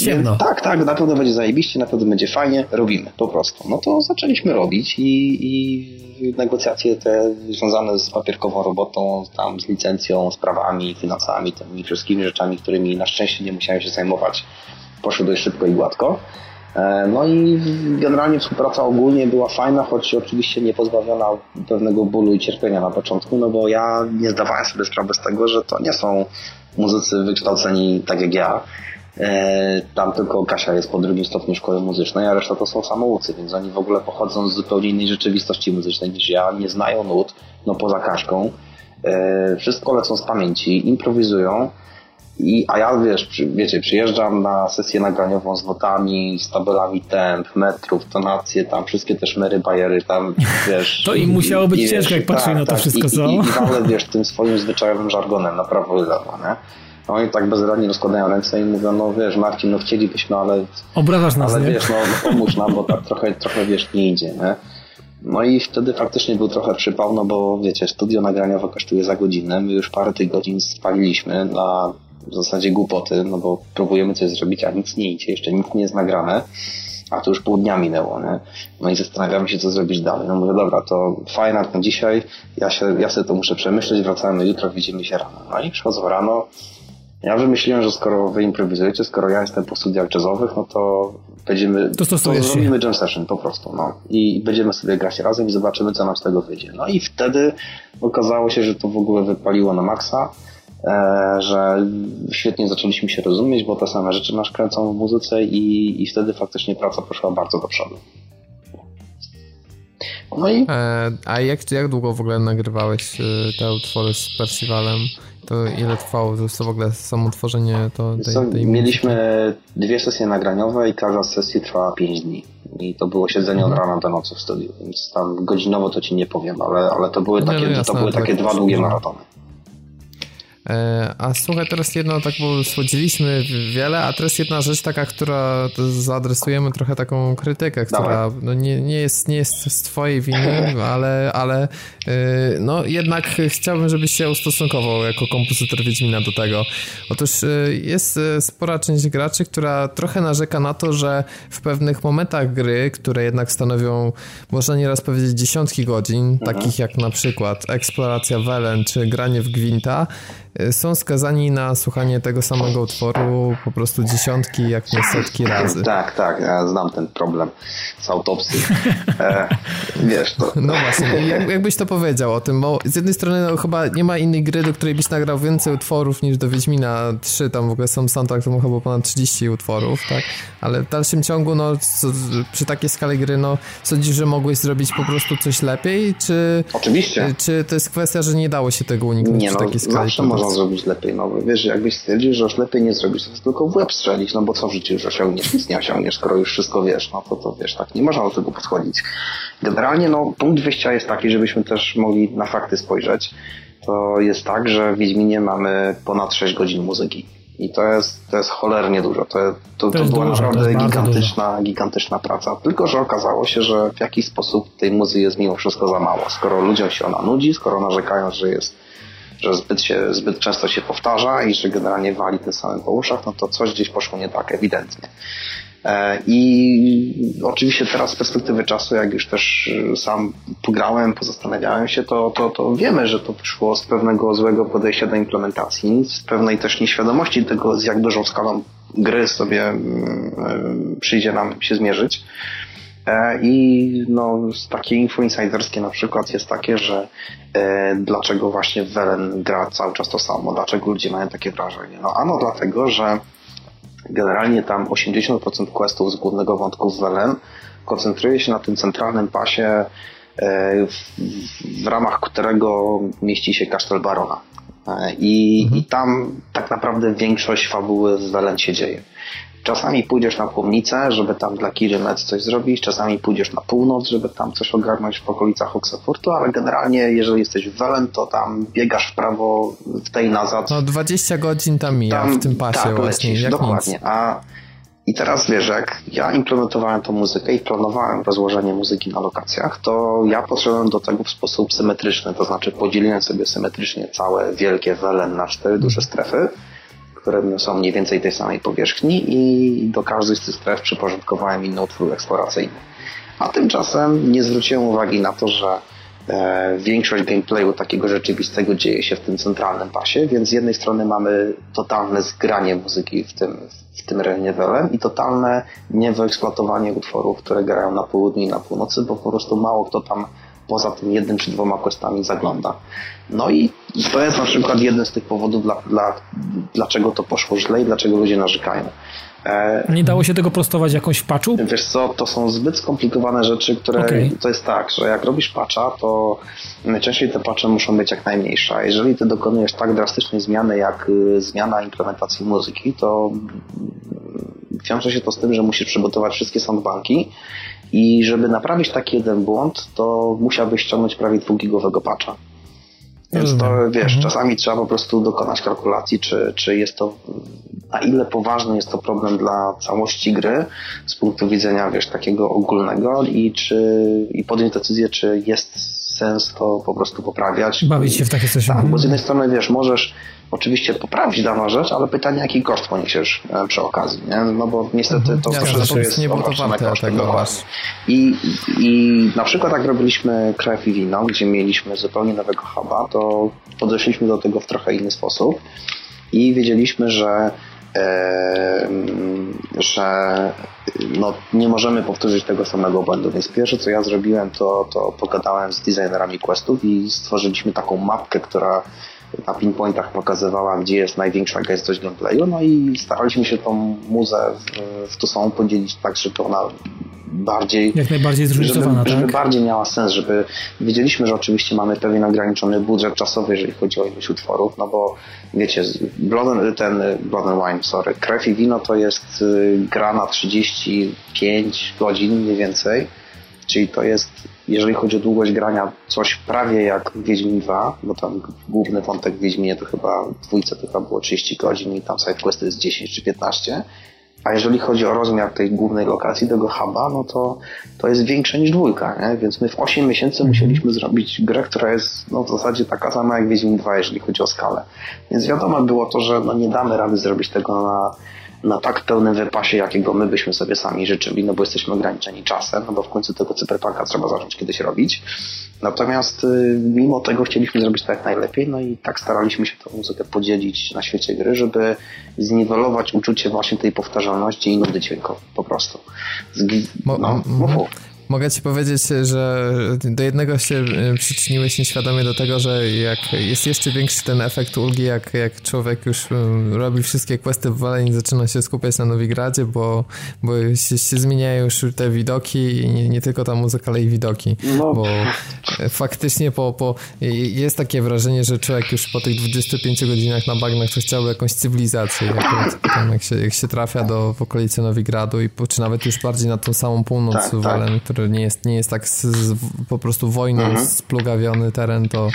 Ciemno. (laughs) Tak, tak, na pewno będzie zajebiście, na pewno będzie fajnie, robimy, po prostu. No to zaczęliśmy robić i, i negocjacje te związane z papierkową robotą, tam z licencją, z prawami, finansami, tymi wszystkimi rzeczami, którymi na szczęście nie musiałem się zajmować poszło dość szybko i gładko. E, no i generalnie współpraca ogólnie była fajna, choć oczywiście nie pozbawiona pewnego bólu i cierpienia na początku, no bo ja nie zdawałem sobie sprawy z tego, że to nie są muzycy wykształceni tak jak ja. E, tam tylko Kasia jest po drugim stopniu szkoły muzycznej, a reszta to są samoucy, więc oni w ogóle pochodzą z zupełnie innej rzeczywistości muzycznej niż ja, nie znają nut, no poza Kaszką. E, wszystko lecą z pamięci, improwizują i, a ja wiesz, przy, wiecie, przyjeżdżam na sesję nagraniową z notami, z tabelami temp, metrów, tonacje, tam wszystkie te szmery, bajery, tam wiesz. To im musiało być i, ciężko, jak patrzyli tak, na to tak, wszystko, i, co? I, i, ale wiesz, tym swoim zwyczajowym żargonem na prawo i lewo, nie? No oni tak bezradnie rozkładają ręce i mówią, no wiesz, Marcin, no chcielibyśmy, ale... Obrażasz nas, Ale nie? wiesz, no, no pomóż nam, bo tak trochę, trochę, wiesz, nie idzie, nie? No i wtedy faktycznie był trochę przypał, no bo wiecie, studio nagraniowe kosztuje za godzinę, my już parę tych godzin spaliliśmy na w zasadzie głupoty, no bo próbujemy coś zrobić, a nic nie idzie, jeszcze nic nie jest nagrane, a to już pół dnia minęło, nie? No i zastanawiamy się, co zrobić dalej. No mówię, dobra, to fajna na dzisiaj, ja, się, ja sobie to muszę przemyśleć, wracamy jutro, widzimy się rano. No i przychodzą rano, ja wymyśliłem, że skoro wy improwizujecie, skoro ja jestem po studiach jazzowych, no to będziemy, to, to zrobimy jam session po prostu, no. I będziemy sobie grać razem i zobaczymy, co nam z tego wyjdzie. No i wtedy okazało się, że to w ogóle wypaliło na maksa. E, że świetnie zaczęliśmy się rozumieć, bo te same rzeczy nas kręcą w muzyce i, i wtedy faktycznie praca poszła bardzo do przodu. No i... E, a jak, jak długo w ogóle nagrywałeś e, te utwory z Percivalem? To ile trwało to w ogóle samo tworzenie to, tej, tej muzyki? Mieliśmy dwie sesje nagraniowe i każda z sesji trwała 5 dni. I to było siedzenie od mhm. rana do nocy w studiu, więc tam godzinowo to ci nie powiem, ale, ale to były takie, no jasne, to były takie dwa długie maratony. E, a słuchaj, teraz jedno, tak bo słodziliśmy wiele, a teraz jedna rzecz taka, która zaadresujemy trochę taką krytykę, która no, nie, nie, jest, nie jest z twojej winy, (laughs) ale, ale e, no jednak chciałbym, żebyś się ustosunkował jako kompozytor Wiedźmina do tego. Otóż e, jest spora część graczy, która trochę narzeka na to, że w pewnych momentach gry, które jednak stanowią, można nieraz powiedzieć, dziesiątki godzin, mhm. takich jak na przykład eksploracja Welen czy granie w Gwinta, są skazani na słuchanie tego samego utworu po prostu dziesiątki, jak nie setki razy. Tak, tak, ja znam ten problem z autopsji. E, wiesz to. No właśnie, jak, jakbyś to powiedział o tym, bo z jednej strony no, chyba nie ma innej gry, do której byś nagrał więcej utworów niż do Wiedźmina 3, tam w ogóle są soundtrack, to chyba ponad 30 utworów, tak? Ale w dalszym ciągu, no co, przy takiej skali gry, no sądzisz, że mogłeś zrobić po prostu coś lepiej, czy... Oczywiście. Czy to jest kwestia, że nie dało się tego uniknąć nie, przy no, takiej skali? Można zrobić lepiej. No wiesz, jakbyś stwierdził, że już lepiej nie zrobisz, to tylko w łeb strzelić, no bo co w życiu już osiągniesz? Nic nie osiągniesz, skoro już wszystko wiesz, no to, to wiesz, tak nie można do tego podchodzić. Generalnie, no punkt wyjścia jest taki, żebyśmy też mogli na fakty spojrzeć. To jest tak, że w Wiedźminie mamy ponad 6 godzin muzyki. I to jest, to jest cholernie dużo. To, to, to, to była dużo, naprawdę gigantyczna, gigantyczna praca. Tylko, że okazało się, że w jakiś sposób tej muzy jest mimo wszystko za mało. Skoro ludziom się ona nudzi, skoro narzekają, że jest że zbyt, się, zbyt często się powtarza i że generalnie wali tym samym po uszach, no to coś gdzieś poszło nie tak, ewidentnie. E, I oczywiście teraz z perspektywy czasu, jak już też e, sam pograłem, pozastanawiałem się, to, to, to wiemy, że to wyszło z pewnego złego podejścia do implementacji, z pewnej też nieświadomości tego, z jak dużą skalą gry sobie mm, e, przyjdzie nam się zmierzyć. E, I no, takie info insiderskie na przykład jest takie, że e, dlaczego właśnie Welen gra cały czas to samo, dlaczego ludzie mają takie wrażenie. No ano dlatego, że generalnie tam 80% questów z głównego wątku w Welen koncentruje się na tym centralnym pasie, e, w, w ramach którego mieści się kasztel Barona. E, I, mhm. I tam tak naprawdę większość fabuły w Welen się dzieje. Czasami pójdziesz na Płomnicę, żeby tam dla Kiry Metz coś zrobić, czasami pójdziesz na północ, żeby tam coś ogarnąć w okolicach Oxfortu, ale generalnie jeżeli jesteś w Welen, to tam biegasz w prawo, w tej nazad. No 20 godzin tam mija tam, w tym pasie tak, właśnie. Lecisz, dokładnie. Nic. A I teraz wiesz, jak ja implementowałem tą muzykę i planowałem rozłożenie muzyki na lokacjach, to ja podszedłem do tego w sposób symetryczny, to znaczy podzieliłem sobie symetrycznie całe wielkie WLN na cztery duże strefy, które są mniej więcej tej samej powierzchni i do każdej z tych stref przyporządkowałem inny utwór eksploracyjny. A tymczasem nie zwróciłem uwagi na to, że e, większość gameplayu takiego rzeczywistego dzieje się w tym centralnym pasie, więc z jednej strony mamy totalne zgranie muzyki w tym, w tym levelem i totalne niewyeksploatowanie utworów, które grają na południu i na północy, bo po prostu mało kto tam poza tym jednym czy dwoma questami zagląda. No i to jest na przykład jeden z tych powodów, dla, dla, dlaczego to poszło źle i dlaczego ludzie narzekają. E, nie dało się tego prostować jakąś w patchu? Wiesz co, to są zbyt skomplikowane rzeczy, które okay. to jest tak, że jak robisz patcha, to najczęściej te patche muszą być jak najmniejsze. A jeżeli ty dokonujesz tak drastycznej zmiany, jak y, zmiana implementacji muzyki, to wiąże się to z tym, że musisz przygotować wszystkie soundbanki i żeby naprawić taki jeden błąd, to musiałbyś ściągnąć prawie dwugigowego patcha. Więc to wiesz, mhm. czasami trzeba po prostu dokonać kalkulacji, czy, czy jest to, na ile poważny jest to problem dla całości gry z punktu widzenia, wiesz, takiego ogólnego i czy, i podjąć decyzję, czy jest sens to po prostu poprawiać. Bawić się w takie coś. Tak, bo z jednej strony, wiesz, możesz oczywiście poprawić daną rzecz, ale pytanie, jaki koszt poniesiesz przy okazji, nie? No bo niestety to ja wszystko jest nie było to warte tego I, I na przykład jak robiliśmy krew i wino, gdzie mieliśmy zupełnie nowego huba, to podeszliśmy do tego w trochę inny sposób i wiedzieliśmy, że e, że no, nie możemy powtórzyć tego samego błędu. Więc pierwsze, co ja zrobiłem, to, to pogadałem z designerami questów i stworzyliśmy taką mapkę, która na pinpointach pokazywała, gdzie jest największa gęstość gameplayu, no i staraliśmy się tą muzę w, w to samą podzielić tak, żeby ona bardziej... Jak najbardziej zróżnicowana, żeby, tak? Żeby bardziej miała sens, żeby wiedzieliśmy, że oczywiście mamy pewien ograniczony budżet czasowy, jeżeli chodzi o ilość utworów, no bo wiecie, Blood and, ten Blood and Wine, sorry, Krew i Wino to jest y, gra na 35 godzin mniej więcej, czyli to jest jeżeli chodzi o długość grania, coś prawie jak Wiedźmin 2, bo tam główny wątek w Wiedźminie to chyba w dwójce to chyba było 30 godzin i tam sidequesty jest 10 czy 15. A jeżeli chodzi o rozmiar tej głównej lokacji, tego huba, no to, to jest większe niż dwójka, nie? Więc my w 8 miesięcy musieliśmy zrobić grę, która jest no, w zasadzie taka sama jak Wiedźmin 2, jeżeli chodzi o skalę. Więc wiadomo było to, że no, nie damy rady zrobić tego na na tak pełnym wypasie, jakiego my byśmy sobie sami życzyli, no bo jesteśmy ograniczeni czasem, no bo w końcu tego cyberpunka trzeba zacząć kiedyś robić. Natomiast y, mimo tego chcieliśmy zrobić to jak najlepiej, no i tak staraliśmy się tę muzykę podzielić na świecie gry, żeby zniwelować uczucie właśnie tej powtarzalności i nudy dźwiękowej po prostu. Zgi- no, no, Mogę ci powiedzieć, że do jednego się e, przyczyniłeś nieświadomie do tego, że jak jest jeszcze większy ten efekt ulgi, jak, jak człowiek już e, robi wszystkie questy w Wale i zaczyna się skupiać na Nowigradzie, bo, bo się, się zmieniają już te widoki i nie, nie, tylko ta muzyka, ale i widoki. No. Bo e, faktycznie po, po, jest takie wrażenie, że człowiek już po tych 25 godzinach na bagnach to chciałby jakąś cywilizację. Jak, jak, się, jak się trafia do w okolicy Nowigradu i czy nawet już bardziej na tą samą północ tak, Walen, tak który nie jest, nie jest tak z, z, po prostu wojną mhm. splugawiony teren, to,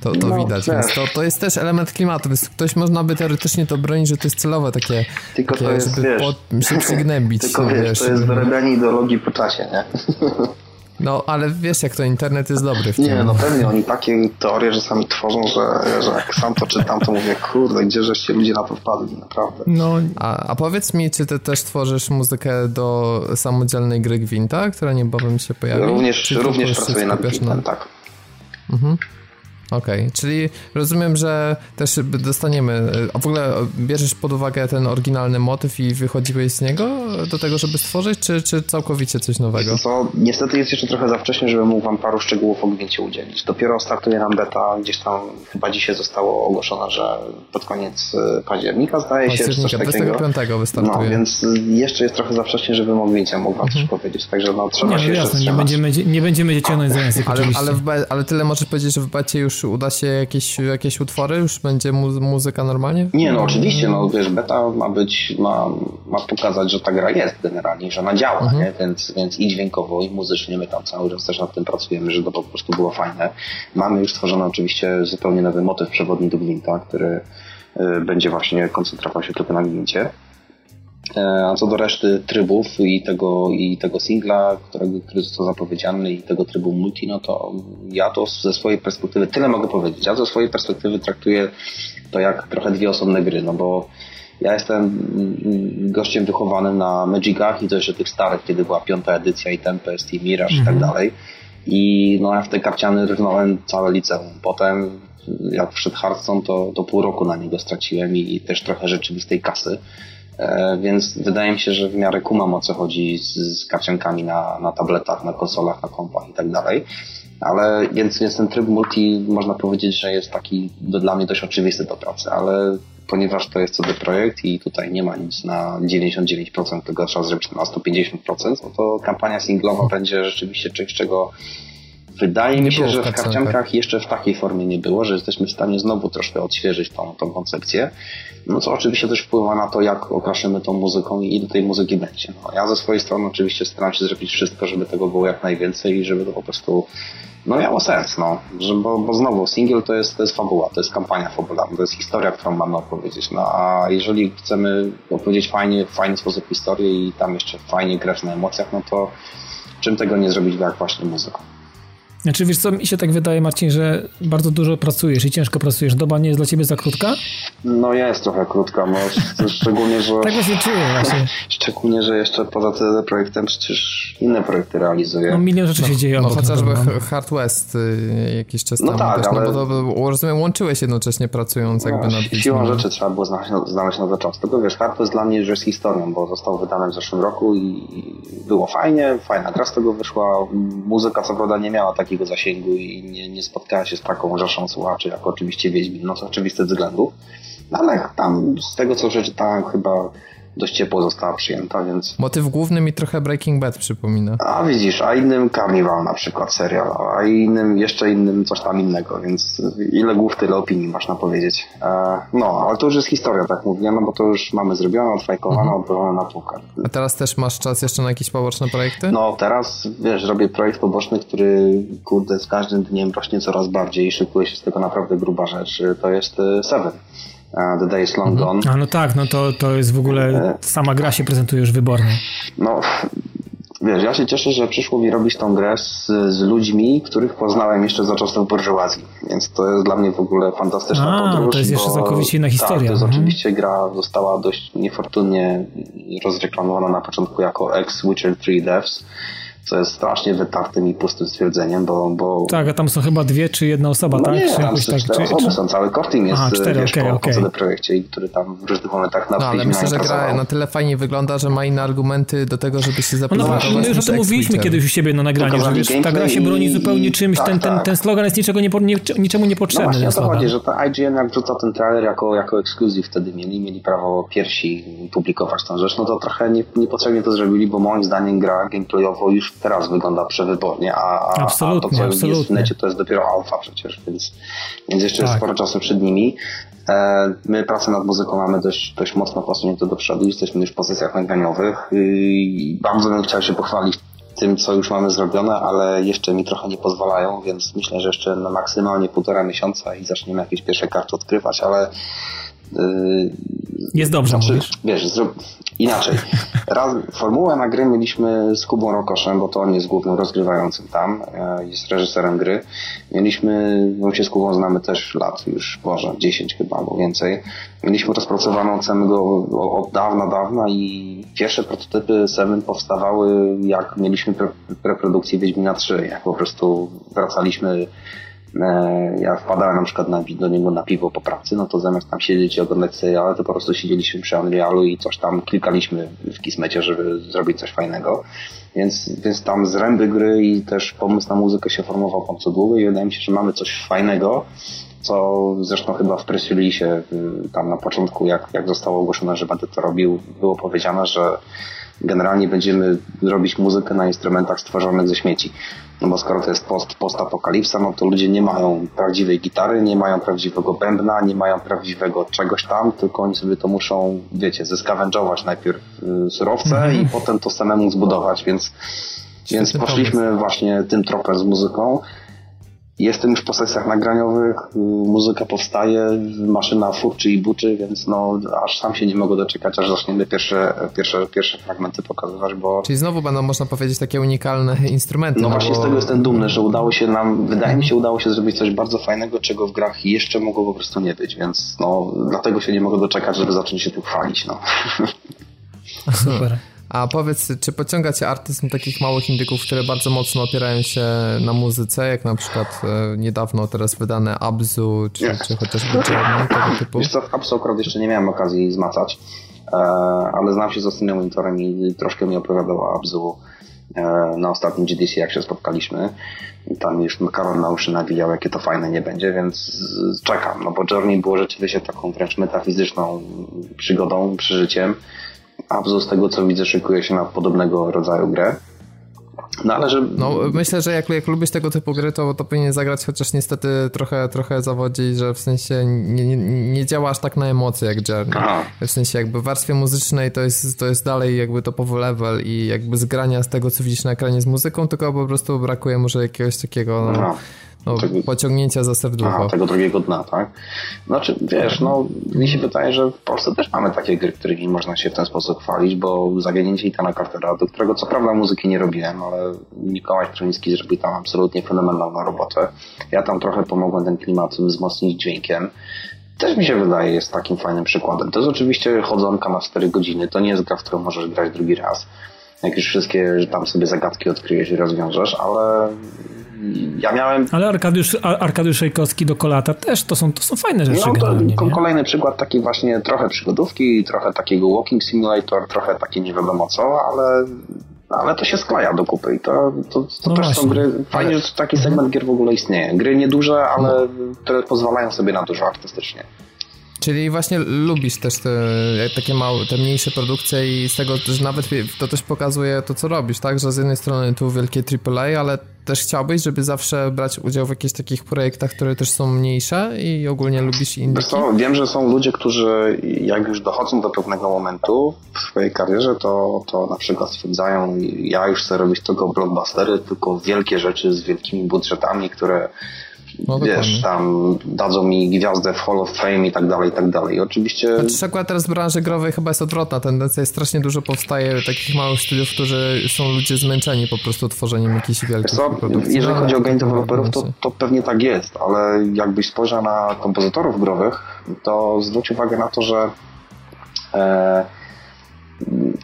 to, to no, widać. Więc to, to jest też element klimatu. Więc ktoś można by teoretycznie to bronić, że to jest celowe takie, Tylko takie, to jest, żeby wiesz, po, się przygnębić. (laughs) Tylko no, wiesz, wiesz, to jest wyrabianie ideologii po czasie, nie? (laughs) No, ale wiesz, jak to internet jest dobry w tym. Nie, no pewnie, oni takie teorie czasami tworzą, że, że jak sam to czytam, to mówię, kurde, gdzie żeście ludzie na to wpadli, naprawdę. No, a, a powiedz mi, czy ty też tworzysz muzykę do samodzielnej gry Gwinta, która niebawem się pojawi? Również, również pracuję nad Gwintem, na... tak. Mhm. Okej, okay. czyli rozumiem, że też dostaniemy, a w ogóle bierzesz pod uwagę ten oryginalny motyw i wychodziłeś z niego do tego, żeby stworzyć, czy, czy całkowicie coś nowego? Co, niestety jest jeszcze trochę za wcześnie, żeby mógł wam paru szczegółów o Gwincie udzielić. Dopiero startuje nam beta, gdzieś tam chyba dzisiaj zostało ogłoszone, że pod koniec e, października zdaje się, takiego. 25 wystartuje. No, więc jeszcze jest trochę za wcześnie, żeby o Gwincie mógł wam mhm. coś powiedzieć, także no trzeba nie, się jasne, nie będziemy, nie będziemy ciągnąć za język ale, ale, w, ale tyle możesz powiedzieć, że w becie już uda się jakieś, jakieś utwory? Już będzie mu muzyka normalnie? Nie, no oczywiście, no wiesz, beta ma być, ma, ma pokazać, że ta gra jest generalnie, że ona działa, mhm. nie? Więc, więc i dźwiękowo, i muzycznie my tam cały czas też nad tym pracujemy, żeby to po prostu było fajne. Mamy już stworzony oczywiście zupełnie nowy motyw przewodni do Gwinta, który y, będzie właśnie koncentrował się tylko na gwincie. E, a co do reszty trybów i tego, i tego singla, którego, który został zapowiedziany i tego trybu multi, no to ja to ze swojej perspektywy, tyle mogę powiedzieć, ja ze swojej perspektywy traktuję to jak trochę dwie osobne gry, no bo ja jestem gościem wychowanym na Magicach i to jeszcze tych starych, kiedy była piąta edycja i Tempest i Mirage i tak mhm. dalej. I no ja w te karciany rwnąłem całe liceum. Potem jak wszedł Hearthstone, to, to pół roku na niego straciłem i, i też trochę rzeczywistej kasy. E, więc wydaje mi się, że w miarę kumam o co chodzi z, z na, na tabletach, na konsolach, na kompach i tak dalej. Ale więc, więc ten tryb multi można powiedzieć, że jest taki do, dla mnie dość oczywisty do pracy, ale ponieważ to jest CD Projekt i tutaj nie ma nic na 99%, tego trzeba zrobić na 150%, no to kampania singlowa będzie rzeczywiście czymś, czego wydaje mi się, że w karciankach jeszcze w takiej formie nie było, że jesteśmy w stanie znowu troszkę odświeżyć tą, tą koncepcję. No co oczywiście też wpływa na to, jak okraszymy tą muzyką i ile tej muzyki będzie. No, ja ze swojej strony oczywiście staram się zrobić wszystko, żeby tego było jak najwięcej i żeby to po prostu no miało sens, no. Że, bo, bo znowu single to jest, to jest fabuła, to jest kampania fabularna, to jest historia, którą mamy opowiedzieć. No a jeżeli chcemy opowiedzieć fajnie, w fajny sposób historię i tam jeszcze fajnie grać na emocjach, no to czym tego nie zrobić jak właśnie muzyką. Znaczy, wiesz co, mi się tak wydaje, Marcin, że bardzo dużo pracujesz i ciężko pracujesz. Doba nie jest dla ciebie za krótka? No jest trochę krótka, no, szczególnie, że... tak właśnie czuję właśnie. Szczególnie, że jeszcze poza tym projektem przecież inne projekty realizuję. No milion rzeczy no, się dzieje. No chociażby no. Hard West y, jakiś czas no temu tak, też, no ale... no bo to, rozumiem, łączyłeś jednocześnie pracując jakby no, nad Siłą rzeczy trzeba było znaleźć, znaleźć nowy czas. Tego wiesz, Hard West dla mnie już jest historią, bo został wydany w zeszłym roku i było fajnie, fajna gra z tego wyszła. Muzyka co prawda nie miała takiej takiego zasięgu i nie, nie spotkała się z taką rzeszą słuchaczy, jak oczywiście Wiedźmin, no z oczywistych względów. No ale tam z tego co przeczytałem chyba dość ciepło została przyjęta, więc... Motyw główny mi trochę Breaking Bad przypomina. A widzisz, a innym Carnival na przykład serial, a innym, jeszcze innym coś tam innego, więc ile głów, tyle opinii można powiedzieć. E, no, ale to już jest historia, tak mówię, no bo to już mamy zrobione, odfajkowane, mhm. na półkę. A teraz też masz czas jeszcze na jakieś poboczne projekty? No, teraz, wiesz, robię projekt poboczny, który, kurde, z każdym dniem rośnie coraz bardziej i szykuje się z tego naprawdę gruba rzecz. To jest e, Seven. The Day is Long mhm. Gone. A no tak, no to, to jest w ogóle, e, sama gra się prezentuje już wybornie. No, wiesz, ja się cieszę, że przyszło mi robić tą grę z, z ludźmi, których poznałem jeszcze za czasów burżuazji, więc to jest dla mnie w ogóle fantastyczna A, podróż. to jest jeszcze bo, całkowicie inna historia. Tak, to jest mhm. oczywiście gra została dość niefortunnie rozreklamowana na początku jako ex-Witcher 3 Devs, co jest strasznie wytartym i pustym stwierdzeniem, bo... bo... Tak, a tam są chyba dwie czy jedna osoba, no tak? Nie, czy tam są tak, cztery czy, osoby, czy... są cały core team jest Aha, cztery, wiesz, okay, po, okay. po projekcie, który tam w różnych momentach na No ale myślę, że gra na tyle fajnie wygląda, że ma inne argumenty do tego, żeby się zaprezentować. No, no my już o tym mówiliśmy kiedyś u siebie na nagraniu, że wiesz, ta gra się broni zupełnie czymś, tak, ten, ten, tak. ten slogan jest niczego nie, nie, niczemu niepotrzebny. No właśnie o to chodzi, że ta IGN jak wrzuca ten trailer jako, jako ekskluzyw wtedy mieli, mieli prawo pierwsi publikować tą rzecz, no to trochę nie, niepotrzebnie to zrobili, bo moim zdaniem gra gameplayowo już teraz wygląda przewybornie, a, a, a to, co absolutnie. jest w necie, to jest dopiero alfa przecież, więc, więc jeszcze tak. sporo czasu przed nimi. E, my pracę nad muzyką mamy dość, dość mocno posunięte do przodu, jesteśmy już w pozycjach nagraniowych i bardzo bym chciał się pochwalić tym, co już mamy zrobione, ale jeszcze mi trochę nie pozwalają, więc myślę, że jeszcze na maksymalnie półtora miesiąca i zaczniemy jakieś pierwsze karty odkrywać, ale jest dobrze, znaczy, mówisz? Wiesz, zrób, inaczej. Raz, formułę na gry mieliśmy z Kubą Rokoszem, bo to on jest głównym rozgrywającym tam, e, jest reżyserem gry. Mieliśmy, my się z Kubą znamy też lat, już może 10 chyba albo więcej. Mieliśmy rozpracowaną cenę go od dawna, dawna i pierwsze prototypy Seven powstawały jak mieliśmy pre preprodukcję Wiedźmina 3, jak po prostu wracaliśmy ja wpadałem na przykład na, do niego na piwo po pracy, no to zamiast tam siedzieć i oglądać seriale, to po prostu siedzieliśmy przy Unrealu i coś tam klikaliśmy w Kismecie, żeby zrobić coś fajnego. Więc, więc tam zręby gry i też pomysł na muzykę się formował bardzo długo i wydaje mi się, że mamy coś fajnego, co zresztą chyba w press release tam na początku, jak, jak zostało ogłoszone, że będę to robił, było powiedziane, że generalnie będziemy robić muzykę na instrumentach stworzonych ze śmieci. No bo skoro to jest post, post-apokalipsa, no to ludzie nie mają prawdziwej gitary, nie mają prawdziwego bębna, nie mają prawdziwego czegoś tam, tylko oni sobie to muszą, wiecie, zeskawędżować najpierw y, surowce mm -hmm. i potem to samemu zbudować, więc, więc poszliśmy właśnie tym tropem z muzyką. Jestem już po sesjach nagraniowych, muzyka powstaje, maszyna furczy i buczy, więc no aż sam się nie mogę doczekać, aż zaczniemy pierwsze, pierwsze, pierwsze fragmenty pokazywać, bo... Czyli znowu będą, można powiedzieć, takie unikalne instrumenty. No, no właśnie bo... z tego jestem dumny, że udało się nam, wydaje mi się, udało się zrobić coś bardzo fajnego, czego w grach jeszcze mogło po prostu nie być, więc no dlatego się nie mogę doczekać, żeby zacząć się tu chwalić, no. Super. (laughs) A powiedz, czy pociąga cię artyzm takich małych indyków, które bardzo mocno opierają się na muzyce, jak na przykład e, niedawno teraz wydane Abzu, czy, czy chociażby Journey, tego (laughs) typu? Wiesz co, Abzu akurat jeszcze nie miałem okazji zmacać, e, ale znam się z ostatnim monitorem i troszkę mi opowiadała Abzu e, na ostatnim GDC, jak się spotkaliśmy. I tam już Karol na uszy nawijał, jakie to fajne nie będzie, więc czekam, no bo Journey było rzeczywiście taką wręcz metafizyczną przygodą, przeżyciem. Abzu z tego co widzę szykuje się na podobnego rodzaju grę. No, ale że... no myślę, że jak, jak lubisz tego typu gry, to, to powinien zagrać, chociaż niestety trochę, trochę zawodzi, że w sensie nie, nie, nie działa aż tak na emocje jak Journey. Aha. W sensie jakby w warstwie muzycznej to jest, to jest dalej jakby topowy level i jakby zgrania z tego, co widzisz na ekranie z muzyką, tylko po prostu brakuje może jakiegoś takiego no, no, tego, pociągnięcia za serducho. A, tego drugiego dna, tak? Znaczy, wiesz, no, mi się wydaje, że w Polsce też mamy takie gry, którymi można się w ten sposób chwalić, bo zagadnięcie Itana Cartera, do którego co prawda muzyki nie robiłem, ale Mikołaj Krzyński zrobił tam absolutnie fenomenalną robotę. Ja tam trochę pomogłem ten klimat wzmocnić dźwiękiem. Też mi się wydaje, jest takim fajnym przykładem. To jest oczywiście chodzonka na 4 godziny, to nie jest gra, w którą możesz grać drugi raz jak już wszystkie tam sobie zagadki odkryjesz i rozwiążesz, ale ja miałem... Ale Arkadiusz, Arkadiusz Szejkowski do Kolata też to są, to są fajne rzeczy. No to kolejny przykład taki właśnie trochę przygodówki, trochę takiego walking simulator, trochę takie nie wiadomo co, ale ale to się skleja do kupy i to, to, to no też właśnie. są gry, fajnie, że taki segment mhm. gier w ogóle istnieje. Gry nieduże, ale no. które pozwalają sobie na dużo artystycznie. Czyli właśnie lubisz też te takie małe, te mniejsze produkcje i z tego, że nawet to też pokazuje to, co robisz, tak? Że z jednej strony tu wielkie AAA, ale też chciałbyś, żeby zawsze brać udział w jakichś takich projektach, które też są mniejsze i ogólnie lubisz? Co, wiem, że są ludzie, którzy jak już dochodzą do pewnego momentu w swojej karierze, to, to na przykład stwierdzają, ja już chcę robić tylko blockbustery, tylko wielkie rzeczy z wielkimi budżetami, które no, wiesz, tam dadzą mi gwiazdę w Hall of Fame i tak dalej, i tak dalej. Oczywiście... Znaczy akurat teraz w branży growej chyba jest odwrotna tendencja, jest strasznie dużo powstaje takich małych studiów, którzy są ludzie zmęczeni po prostu tworzeniem jakichś wielkich co, produkcji. Jeżeli no, chodzi o game developerów, to, to pewnie tak jest, ale jakbyś spojrzał na kompozytorów growych, to zwróć uwagę na to, że e,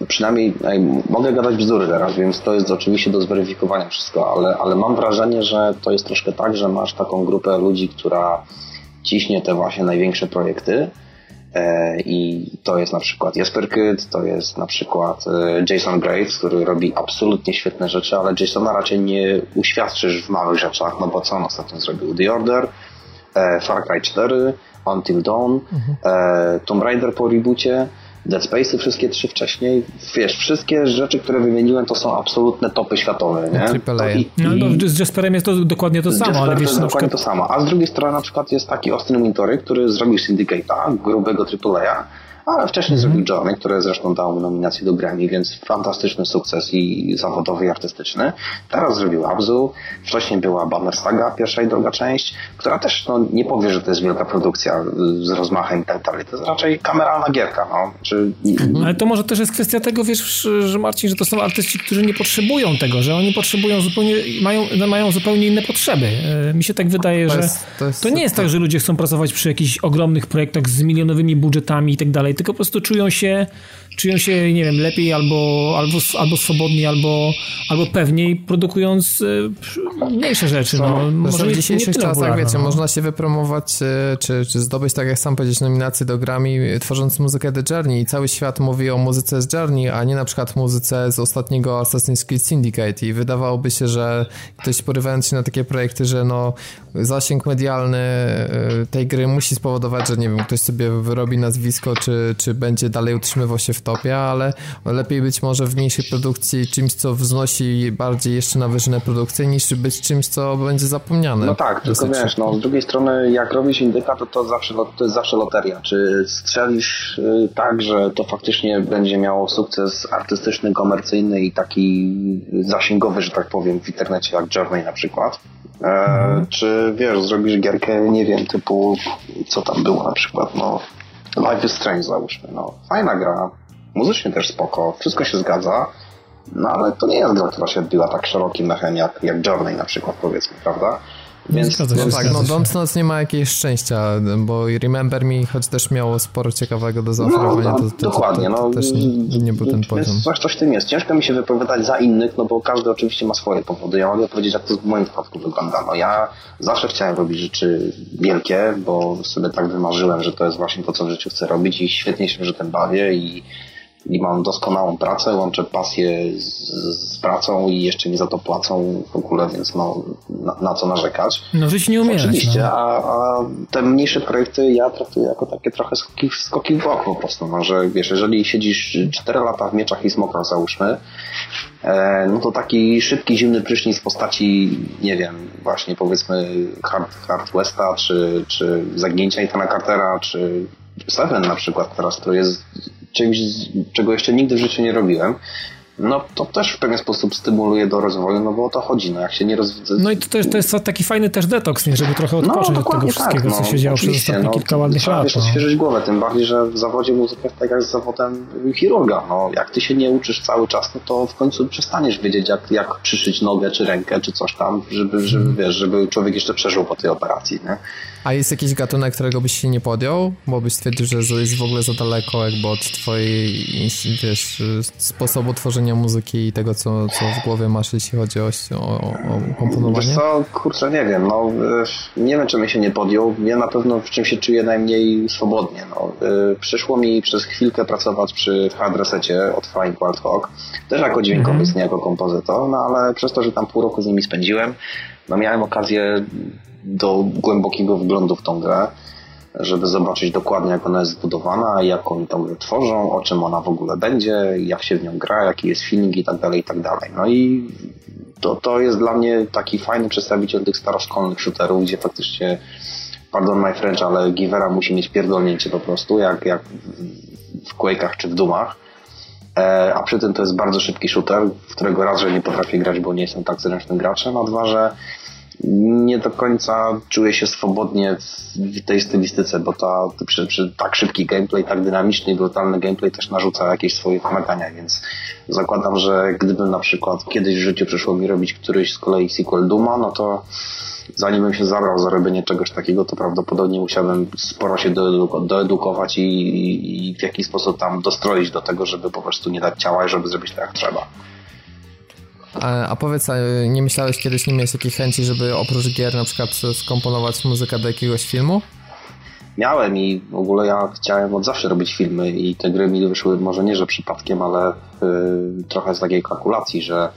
przynajmniej mogę gadać bzdury teraz, więc to jest oczywiście do zweryfikowania wszystko, ale, ale mam wrażenie, że to jest troszkę tak, że masz taką grupę ludzi, która ciśnie te właśnie największe projekty e, i to jest na przykład Jesper Kyd, to jest na przykład e, Jason Graves, który robi absolutnie świetne rzeczy, ale Jasona raczej nie uświadczysz w małych rzeczach, no bo co on ostatnio zrobił? The Order, e, Far Cry 4, Until Dawn, mhm. Tomb Raider po reboocie, Dead Space'y wszystkie trzy wcześniej, wiesz, wszystkie rzeczy, które wymieniłem, to są absolutne topy światowe, nie? To i, no, no, z Jasperem jest to dokładnie to samo, ale wiesz, to jest dokładnie przykład... to samo. A z drugiej strony na przykład jest taki Austin Wintory, który zrobił Syndicate'a, grubego AAA, ale wcześniej mm -hmm. zrobił Journey, które zresztą dało mu nominację do Grammy, więc fantastyczny sukces i zawodowy i artystyczny. Teraz zrobił Abzu, wcześniej była Banner Saga, pierwsza i druga część, która też no, nie powie, że to jest wielka produkcja z rozmachem i tak dalej. To jest raczej kameralna gierka. No. Czy... Mhm. Ale to może też jest kwestia tego, wiesz, że Marcin, że to są artyści, którzy nie potrzebują tego, że oni potrzebują zupełnie, mają, mają zupełnie inne potrzeby. E, mi się tak wydaje, to że jest, to, jest, to, nie jest tak, że ludzie chcą pracować przy jakichś ogromnych projektach z milionowymi budżetami i tak dalej, tylko po prostu czują się, czują się, nie wiem, lepiej albo, albo, albo swobodniej, albo, albo pewniej, produkując e, mniejsze rzeczy. No, może w dzisiejszych czasach, wiecie, no. można się wypromować, e, czy, czy zdobyć, tak jak sam powiedzieć, nominację do Grammy, tworząc muzykę The Journey i cały świat mówi o muzyce z Journey, a nie na przykład muzyce z ostatniego Assassin's Creed Syndicate i wydawałoby się, że ktoś porywając się na takie projekty, że no zasięg medialny e, tej gry musi spowodować, że nie wiem, ktoś sobie wyrobi nazwisko, czy, czy będzie dalej utrzymywał się w topie, ale lepiej być może w mniejszej produkcji czymś, co wznosi bardziej jeszcze na wyżynę produkcji, niż być czymś, co będzie zapomniane. No tak, tylko wiesz, no, z drugiej strony jak robisz indyka, to to, zawsze, to jest zawsze loteria. Czy strzelisz y, tak, że to faktycznie będzie miało sukces artystyczny, komercyjny i taki zasięgowy, że tak powiem, w internecie jak Journey na przykład, E, mhm. Czy wiesz, zrobisz gierkę, nie wiem, typu co tam było na przykład, no Life is Strange załóżmy, no fajna gra, muzycznie też spoko, wszystko się zgadza, no ale to nie jest gra, która się odbiła tak szerokim echem jak, jak Journey na przykład, powiedzmy, prawda? Więc no tak, no Dontnod nie ma jakiegoś szczęścia, bo Remember Me, choć też miało sporo ciekawego do zaoferowania, no, to, to, dokładnie, to, to, no, też nie, nie, był ten poziom. Coś, coś w tym jest. Ciężko mi się wypowiadać za innych, no bo każdy oczywiście ma swoje powody. Ja mogę powiedzieć, jak to w moim przypadku wygląda. No ja zawsze chciałem robić rzeczy wielkie, bo sobie tak wymarzyłem, że to jest właśnie to, co w życiu chcę robić i świetnie się że tym bawię i i mam doskonałą pracę, łączę pasję z, z, pracą i jeszcze mi za to płacą w ogóle, więc no, na, na co narzekać. No żyć nie umierać. Oczywiście, no. a, a te mniejsze projekty ja traktuję jako takie trochę skoki, skoki w bok po prostu, no, że wiesz, jeżeli siedzisz 4 lata w mieczach i smokach załóżmy, e, no to taki szybki, zimny prysznic w postaci, nie wiem, właśnie powiedzmy Hard, Hard Westa, czy, czy Zagnięcia Itana Cartera, czy Seven na przykład teraz, to jest czymś, czego jeszcze nigdy w życiu nie robiłem, no to też w pewien sposób stymuluje do rozwoju, no bo o to chodzi, no jak się nie rozwija... No i to, też, to jest taki fajny też detoks, nie, żeby trochę no, odpocząć no, od tego wszystkiego, tak, no, co się działo przez ostatnie no, kilka ładnych lat. Trzeba no. odświeżyć głowę, tym bardziej, że w zawodzie muzyka jest tak jak z zawodem chirurga, no jak ty się nie uczysz cały czas, no to w końcu przestaniesz wiedzieć, jak, jak przyszyć nogę, czy rękę, czy coś tam, żeby, żeby, hmm. wiesz, żeby człowiek jeszcze przeżył po tej operacji, nie? A jest jakiś gatunek, którego byś się nie podjął? Bo byś stwierdził, że jest w ogóle za daleko jakby od twojej, wiesz, sposobu tworzenia muzyki i tego, co, co w głowie masz, jeśli chodzi o, o, o komponowanie? Wiesz co, kurczę, nie wiem, no nie wiem, czym się nie podjął. Ja na pewno w czym się czuję najmniej swobodnie, no. Przyszło mi przez chwilkę pracować przy hard resecie od Flying Wild Hawk, też jako dźwiękowiec, mm -hmm. nie jako kompozytor, no ale przez to, że tam pół roku z nimi spędziłem, no miałem okazję do głębokiego wglądu w tą grę, żeby zobaczyć dokładnie, jak ona jest zbudowana, jak oni tą grę tworzą, o czym ona w ogóle będzie, jak się w nią gra, jaki jest feeling i tak dalej, i tak dalej. No i to, to jest dla mnie taki fajny przedstawiciel tych staroszkolnych shooterów, gdzie faktycznie, pardon my French, ale Givera musi mieć pierdolnięcie po prostu, jak, jak w Quake'ach czy w Dumach. E, a przy tym to jest bardzo szybki shooter, w którego raz, że nie potrafię grać, bo nie jestem tak zręcznym graczem, a dwa, że nie do końca czuję się swobodnie w tej stylistyce, bo ta, przy, przy tak szybki gameplay, tak dynamiczny i brutalny gameplay też narzuca jakieś swoje wymagania, więc zakładam, że gdybym na przykład kiedyś w życiu przyszło mi robić któryś z kolei sequel Duma, no to zanim bym się zabrał za robienie czegoś takiego, to prawdopodobnie musiałbym sporo się doedukować i, i, i w jakiś sposób tam dostroić do tego, żeby po prostu nie dać ciała i żeby zrobić tak jak trzeba. A, powiedz, nie myślałeś kiedyś, nie miałeś takiej chęci, żeby oprócz gier na przykład skomponować muzykę do jakiegoś filmu? Miałem i w ogóle ja chciałem od zawsze robić filmy i te gry mi wyszły może nie, że przypadkiem, ale y, trochę z takiej kalkulacji, że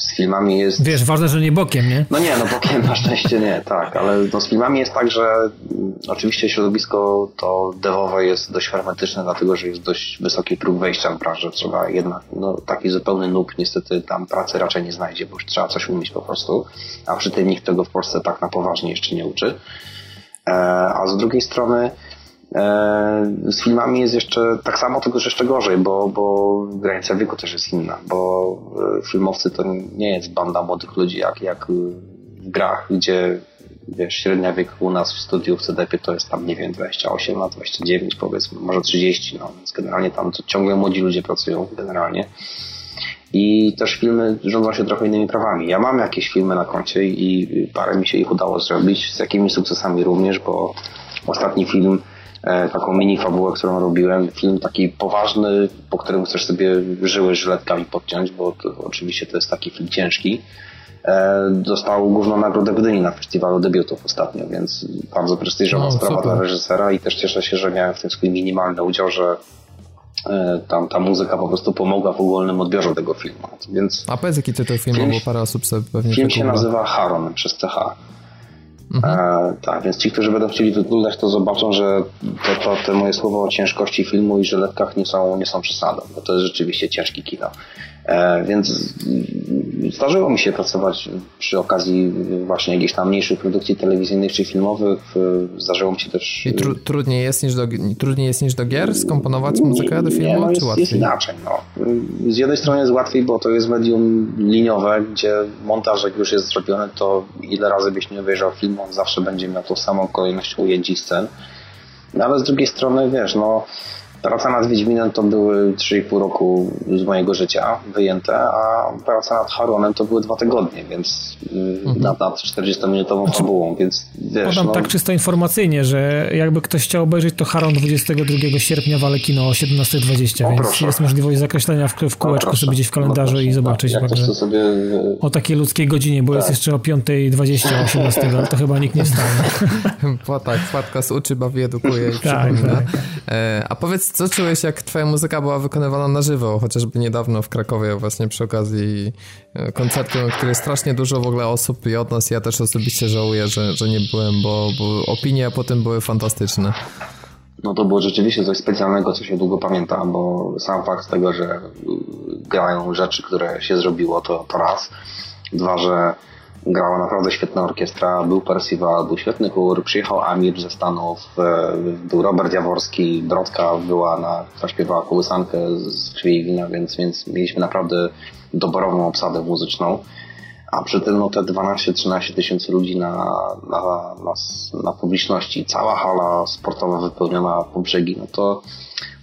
z filmami jest... Wiesz, ważne, że nie bokiem, nie? No nie, no bokiem (laughs) na szczęście nie, tak, ale no z filmami jest tak, że mm, oczywiście środowisko to devowe jest dość hermetyczne, dlatego, że jest dość wysoki próg wejścia w branżę. Trzeba jednak, no taki zupełny noob niestety tam pracy raczej nie znajdzie, bo już trzeba coś umieć po prostu, a przy tym nikt tego w Polsce tak na poważnie jeszcze nie uczy. E, a z drugiej strony z filmami jest jeszcze tak samo, tylko że jeszcze gorzej, bo, bo granica wieku też jest inna, bo e, filmowcy to nie jest banda młodych ludzi jak, jak w grach, gdzie wiesz, średnia wiek u nas w studiu w CDP to jest tam, nie wiem, 28 lat, 29 powiedzmy, może 30, no więc generalnie tam ciągle młodzi ludzie pracują generalnie. I też filmy rządzą się trochę innymi prawami. Ja mam jakieś filmy na koncie i parę mi się ich udało zrobić, z jakimiś sukcesami również, bo ostatni film E, taką mini fabułę, którą robiłem. Film taki poważny, po którym chcesz sobie żyły żyletkami podciąć, bo to, oczywiście to jest taki film ciężki. E, dostał główną nagrodę Gdyni na festiwalu debiutów ostatnio, więc bardzo prestiżowa no, sprawa super. dla reżysera i też cieszę się, że miałem w tym swój minimalny udział, że e, tam ta muzyka po prostu pomogła w ogólnym odbiorze tego filmu. Więc A powiedz jaki tytuł filmu, film, bo parę osób sobie pewnie Film się nazywa Haron przez CH. Mhm. E, tak, więc ci, którzy będą chcieli wyglądać, to zobaczą, że to, to, te moje słowa o ciężkości filmu i żyletkach nie są, nie są przesadą, bo to jest rzeczywiście ciężki kino. E, więc zdarzyło mi się pracować przy okazji właśnie jakichś tam mniejszych produkcji telewizyjnych czy filmowych. Zdarzyło mi się też... I tru, trudniej, jest niż do, trudniej jest niż do gier skomponować muzykę do filmu, nie, no jest, czy łatwiej? Jest inaczej. No. Z jednej strony jest łatwiej, bo to jest medium liniowe, gdzie montaż jak już jest zrobiony, to ile razy byś nie obejrzał film, on zawsze będzie miał tą samą kolejność ujęć i scen. No ale z drugiej strony, wiesz, no Praca nad Wiedźminem to były 3,5 roku z mojego życia wyjęte, a praca nad Haronem to były dwa tygodnie, więc mhm. nad, nad 40-minutową znaczy, fabułą, więc wiesz... Podam no... tak czysto informacyjnie, że jakby ktoś chciał obejrzeć, to Haron 22 sierpnia wale kino o 17.20, więc proszę. jest możliwość zakreślenia w, w kółeczku sobie gdzieś w kalendarzu i zobaczyć. Tak, także sobie... O takiej ludzkiej godzinie, bo tak. jest jeszcze o 5.20 18, ale to chyba nikt nie wstanie. (laughs) bo tak, Władka z uczy bawi, edukuje i tak, tak. E, a powiedz co czułeś, jak twoja muzyka była wykonywana na żywo, chociażby niedawno w Krakowie właśnie przy okazji e, koncertu, na której strasznie dużo w ogóle osób i od nas ja też osobiście żałuję, że, że nie byłem, bo, bo opinie po tym były fantastyczne. No to było rzeczywiście coś specjalnego, co się długo pamięta, bo sam fakt tego, że grają rzeczy, które się zrobiło, to, to raz. Dwa, że grała naprawdę świetna orkiestra, był Percival, był świetny chór, przyjechał Amir ze Stanów, e, był Robert Jaworski, Brodka była, na, która śpiewała kołysankę z krwi wina, więc, więc mieliśmy naprawdę doborową obsadę muzyczną. A przy tym no, te 12-13 tysięcy ludzi na, na, na, na publiczności, cała hala sportowa wypełniona po brzegi, no to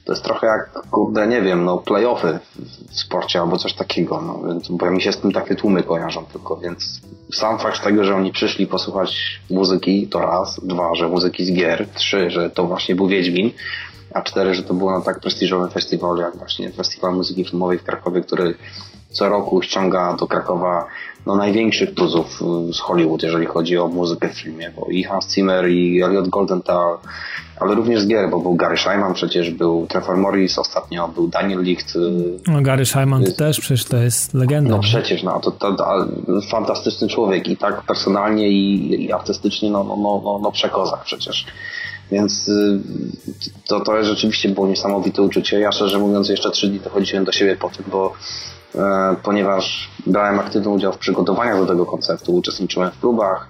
to jest trochę jak, kurde, nie wiem, no playoffy w sporcie albo coś takiego, no, więc, bo mi się z tym takie tłumy kojarzą tylko, więc sam fakt tego, że oni przyszli posłuchać muzyki, to raz, dwa, że muzyki z gier, trzy, że to właśnie był Wiedźmin, a cztery, że to było na tak prestiżowym festiwalu, jak właśnie Festiwal Muzyki Filmowej w Krakowie, który co roku ściąga do Krakowa no, największych tuzów z Hollywood, jeżeli chodzi o muzykę w filmie, bo i Hans Zimmer, i Elliot Goldenthal, ale również z gier, bo był Gary Scheinman przecież, był Trevor Morris ostatnio, był Daniel Licht. Y, no Gary Scheinman jest, też, przecież to jest legenda. No przecież, no to, to, to, fantastyczny człowiek i tak personalnie i, i artystycznie, no, no, no, no, no przekozak przecież. Więc y, to, to jest rzeczywiście było niesamowite uczucie. Ja szczerze mówiąc jeszcze trzy dni dochodziłem do siebie po tym, bo ponieważ brałem aktywny udział w przygotowaniach do tego koncertu, uczestniczyłem w próbach,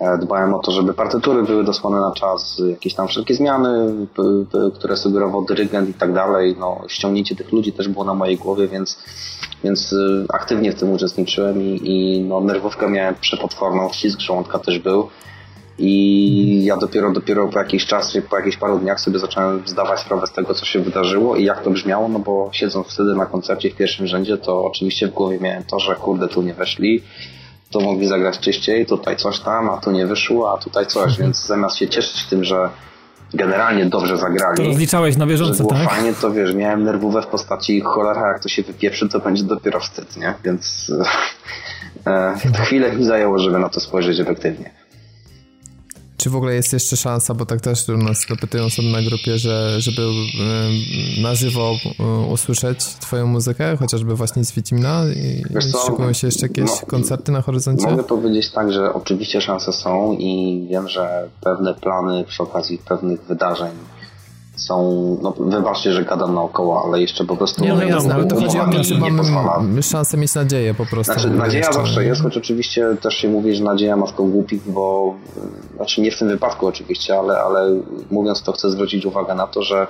E, dbałem o to, żeby partytury były dosłane na czas, jakieś tam wszelkie zmiany, które sugerował dyrygent i tak dalej. No, ściągnięcie tych ludzi też było na mojej głowie, więc, więc y, aktywnie w tym uczestniczyłem i, i no, nerwówkę miałem przepotworną, ścisk żołądka też był. I ja dopiero, dopiero po jakiś czas, po jakichś paru dniach sobie zacząłem zdawać sprawę z tego, co się wydarzyło i jak to brzmiało, no bo siedząc wtedy na koncercie w pierwszym rzędzie, to oczywiście w głowie miałem to, że kurde, tu nie weszli, to mogli zagrać czyściej, tutaj coś tam, a tu nie wyszło, a tutaj coś, mhm. więc zamiast się cieszyć tym, że generalnie dobrze zagrali. To rozliczałeś na bieżąco, że było tak? fajnie, to wiesz, miałem nerwówę w postaci cholera, jak to się wypieprzy, to będzie dopiero wstyd, nie? Więc e, chwilę mi zajęło, żeby na to spojrzeć efektywnie. Czy w ogóle jest jeszcze szansa, bo tak też nas dopytują sobie na grupie, że, żeby na żywo usłyszeć twoją muzykę, chociażby właśnie z Wiedźmina i szykują się jeszcze jakieś no, koncerty na horyzoncie? Mogę powiedzieć tak, że oczywiście szanse są i wiem, że pewne plany przy okazji pewnych wydarzeń są, no wybaczcie, że gadam naokoło, ale jeszcze po prostu... Nie, no jasne, ale to chodzi o to, że mamy szansę mieć nadzieję po prostu. Znaczy nadzieja jeszcze... zawsze jest, choć oczywiście też się mówi, że nadzieja matką głupich, bo znaczy nie w tym wypadku oczywiście, ale, ale mówiąc to chcę zwrócić uwagę na to, że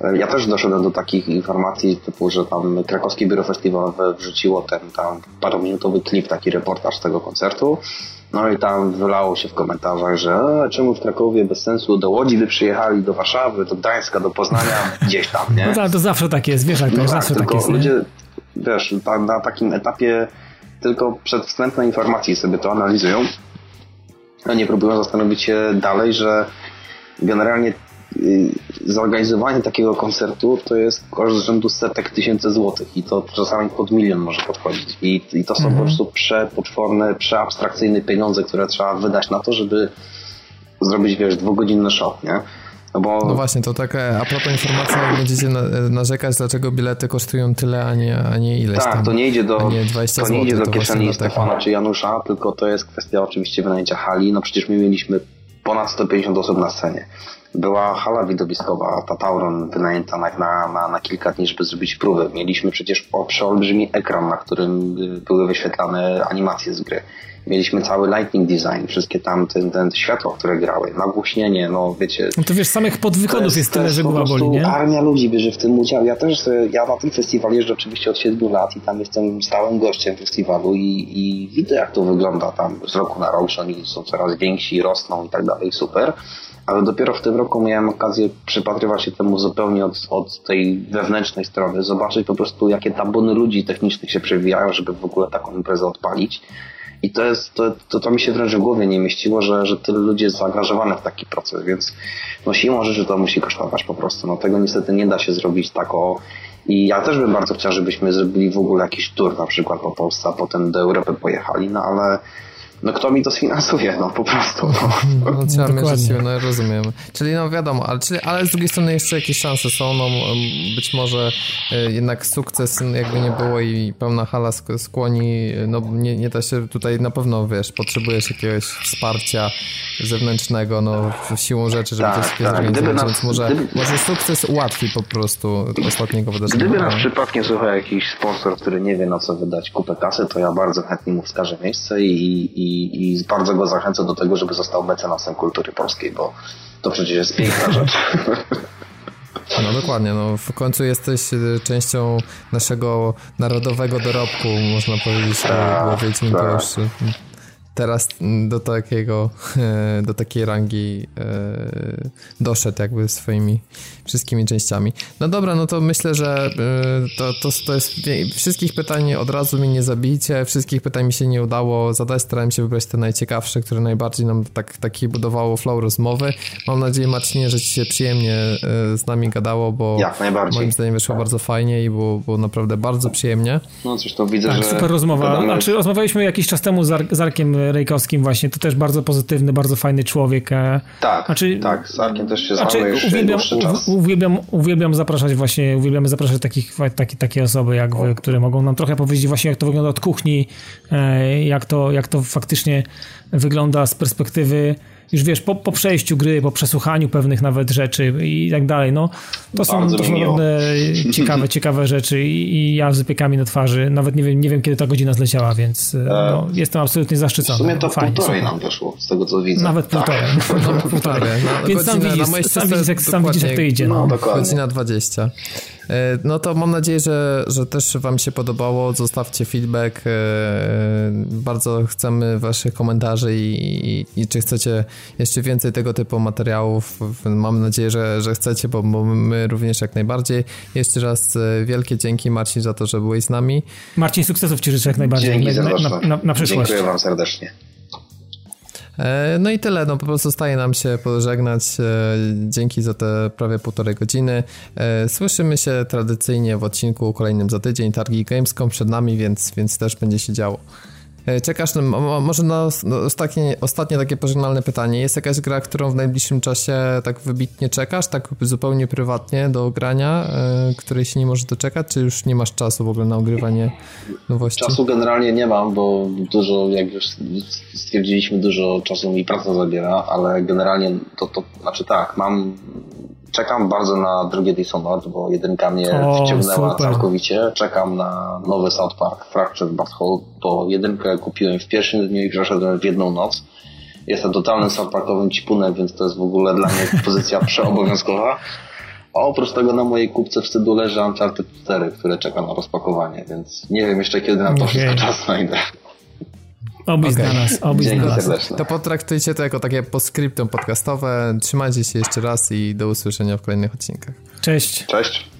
e, ja też doszedłem do takich informacji typu, że tam krakowskie biuro festiwalowe wrzuciło ten tam parominutowy klip, taki reportaż tego koncertu no i tam wylało się w komentarzach, że e, czemu w Krakowie bez sensu do Łodzi by przyjechali, do Warszawy, do Gdańska, do Poznania, (laughs) gdzieś tam, nie? No to, to zawsze tak jest, wiesz, jak to no tak, zawsze tak jest. ludzie, nie? wiesz, na, na takim etapie tylko przedwstępnej informacji sobie to analizują, a nie próbują zastanowić się dalej, że generalnie zorganizowanie takiego koncertu to jest koszt rzędu setek tysięcy złotych i to czasami pod milion może podchodzić. I, i to są mhm. po prostu przepotworne, przeabstrakcyjne pieniądze, które trzeba wydać na to, żeby zrobić, wiesz, dwugodzinny show, nie? No, bo... no właśnie, to taka a propos informacji, jak będziecie narzekać, dlaczego bilety kosztują tyle, a nie, a nie ileś tak, tam. to nie idzie do, nie to nie idzie do kieszeni Stefana czy Janusza, tylko to jest kwestia oczywiście wynajęcia hali. No przecież my mieliśmy ponad 150 osób na scenie była hala widowiskowa, ta Tauron wynajęta na, na, na kilka dni, żeby zrobić próbę. Mieliśmy przecież przeolbrzymi ekran, na którym były wyświetlane animacje z gry. Mieliśmy cały lightning design, wszystkie tam te, te światła, które grały, nagłośnienie, no wiecie. No to wiesz, samych podwykonów jest, jest tyle, że głowa boli, nie? Armia ludzi bierze w tym udział. Ja też, ja na ten festiwal jeżdżę oczywiście od 7 lat i tam jestem stałym gościem festiwalu i, i widzę jak to wygląda tam z roku na rok, że oni są coraz więksi, rosną i tak dalej, super ale dopiero w tym roku miałem okazję przypatrywać się temu zupełnie od, od tej wewnętrznej strony, zobaczyć po prostu jakie tabuny ludzi technicznych się przewijają, żeby w ogóle taką imprezę odpalić. I to jest, to, to, to mi się wręcz w głowie nie mieściło, że, że tyle ludzi jest zaangażowanych w taki proces, więc no siłą rzeczy to musi kosztować po prostu. No tego niestety nie da się zrobić tak o i ja też bym bardzo chciał, żebyśmy zrobili w ogóle jakiś tour na przykład po Polsce, a potem do Europy pojechali, no ale no kto mi to sfinansuje, no po prostu. No, no trzeba mieć no rozumiem. Czyli no wiadomo, ale, czyli, ale z drugiej strony jeszcze jakieś szanse są, no być może e, jednak sukces jakby nie było i pełna hala skłoni, no nie, nie da się tutaj na pewno, wiesz, potrzebujesz jakiegoś wsparcia zewnętrznego, no siłą rzeczy, żeby tak, coś tak. Gdyby więc może, gdyby, może sukces ułatwi po prostu ostatniego wydarzenia. Gdyby nas przypadkiem słuchał jakiś sponsor, który nie wie na co wydać kupę kasy, to ja bardzo chętnie mu wskażę miejsce i, i i, bardzo go zachęcam do tego, żeby został mecenasem kultury polskiej, bo to przecież jest piękna rzecz. (laughs) No dokładnie, no w końcu jesteś y, częścią naszego narodowego dorobku, można powiedzieć, tak, bo Wiedźmin to już teraz do takiego, do takiej rangi e, doszedł jakby swoimi wszystkimi częściami. No dobra, no to myślę, że e, to, to, to jest wszystkich pytań od razu mi nie zabijcie, wszystkich pytań mi się nie udało zadać, starałem się wybrać te najciekawsze, które najbardziej nam tak, taki budowało flow rozmowy. Mam nadzieję Marcinie, że ci się przyjemnie e, z nami gadało, bo moim zdaniem wyszło bardzo fajnie i było, było naprawdę bardzo przyjemnie. No coś to widzę, tak, że... Super rozmowa. Znaczy rozmawialiśmy jakiś czas temu z, Arkiem Rejkowskim właśnie, to też bardzo pozytywny, bardzo fajny człowiek. E, tak, znaczy, tak, z Arkiem też się znaczy, już uwielbiam, czas. Uwielbiam, uwielbiam zapraszać właśnie, uwielbiamy zapraszać takich, taki, takie osoby jak wy, które mogą nam trochę powiedzieć właśnie jak to wygląda od kuchni, e, jak to, jak to faktycznie wygląda z perspektywy już wiesz, po, po przejściu gry, po przesłuchaniu pewnych nawet rzeczy i tak dalej, no to są, to są naprawdę (laughs) ciekawe, ciekawe rzeczy I, i, ja z wypiekami na twarzy, nawet nie wiem, nie wiem kiedy ta godzina zleciała, więc e, no, jestem absolutnie zaszczycony. W sumie to Fajnie, półtorej nam wyszło, z tego co widzę. Nawet półtorej. Tak. (laughs) Nawet półtorej. No, więc sam widzisz, sam widzisz, jak, sam widzisz, jak to idzie. No, no. Godzina 20. E, no to mam nadzieję, że, że też Wam się podobało. Zostawcie feedback. E, bardzo chcemy Waszych komentarzy i, i, i czy chcecie jeszcze więcej tego typu materiałów. Mam nadzieję, że, że chcecie, bo, bo my również jak najbardziej. Jeszcze raz e, wielkie dzięki Marcin za to, że byłeś z nami. Marcin, sukcesów Ci życzę jak najbardziej dzięki na, na, na, na przyszłość. Dziękuję Wam serdecznie. E, no i tyle, no po prostu zostaje nam się pożegnać. E, dzięki za te prawie półtorej godziny. E, słyszymy się tradycyjnie w odcinku kolejnym za tydzień. Targi Gamescom przed nami, więc, więc też będzie się działo. E, czekasz, na, może na ostatnie, ostatnie takie pożegnalne pytanie. Jest jakaś gra, którą w najbliższym czasie tak wybitnie czekasz, tak zupełnie prywatnie do grania, e, której się nie możesz doczekać, czy już nie masz czasu w ogóle na ogrywanie nowości? Czasu generalnie nie mam, bo dużo, jak już stwierdziliśmy, dużo czasu mi praca zabiera, ale generalnie to, to znaczy tak, mam Czekam bardzo na drugie Dishonored, bo jedynka mnie o, wciągnęła super. całkowicie. Czekam na nowy South Park Fractured But Whole, bo jedynkę kupiłem w pierwszym dniu i przeszedłem w jedną noc. Jestem totalnym South Parkowym cipunem, więc to jest w ogóle dla mnie (laughs) pozycja przeobowiązkowa. A oprócz tego na mojej kupce wstydu leży Uncharted 4, które czeka na rozpakowanie, więc nie wiem jeszcze kiedy na to wszystko (laughs) czas znajdę. Oby okay. znalazł, oby znalazł. To potraktujcie to jako takie postscriptum podcastowe. Trzymajcie się jeszcze raz i do usłyszenia w kolejnych odcinkach. Cześć. Cześć.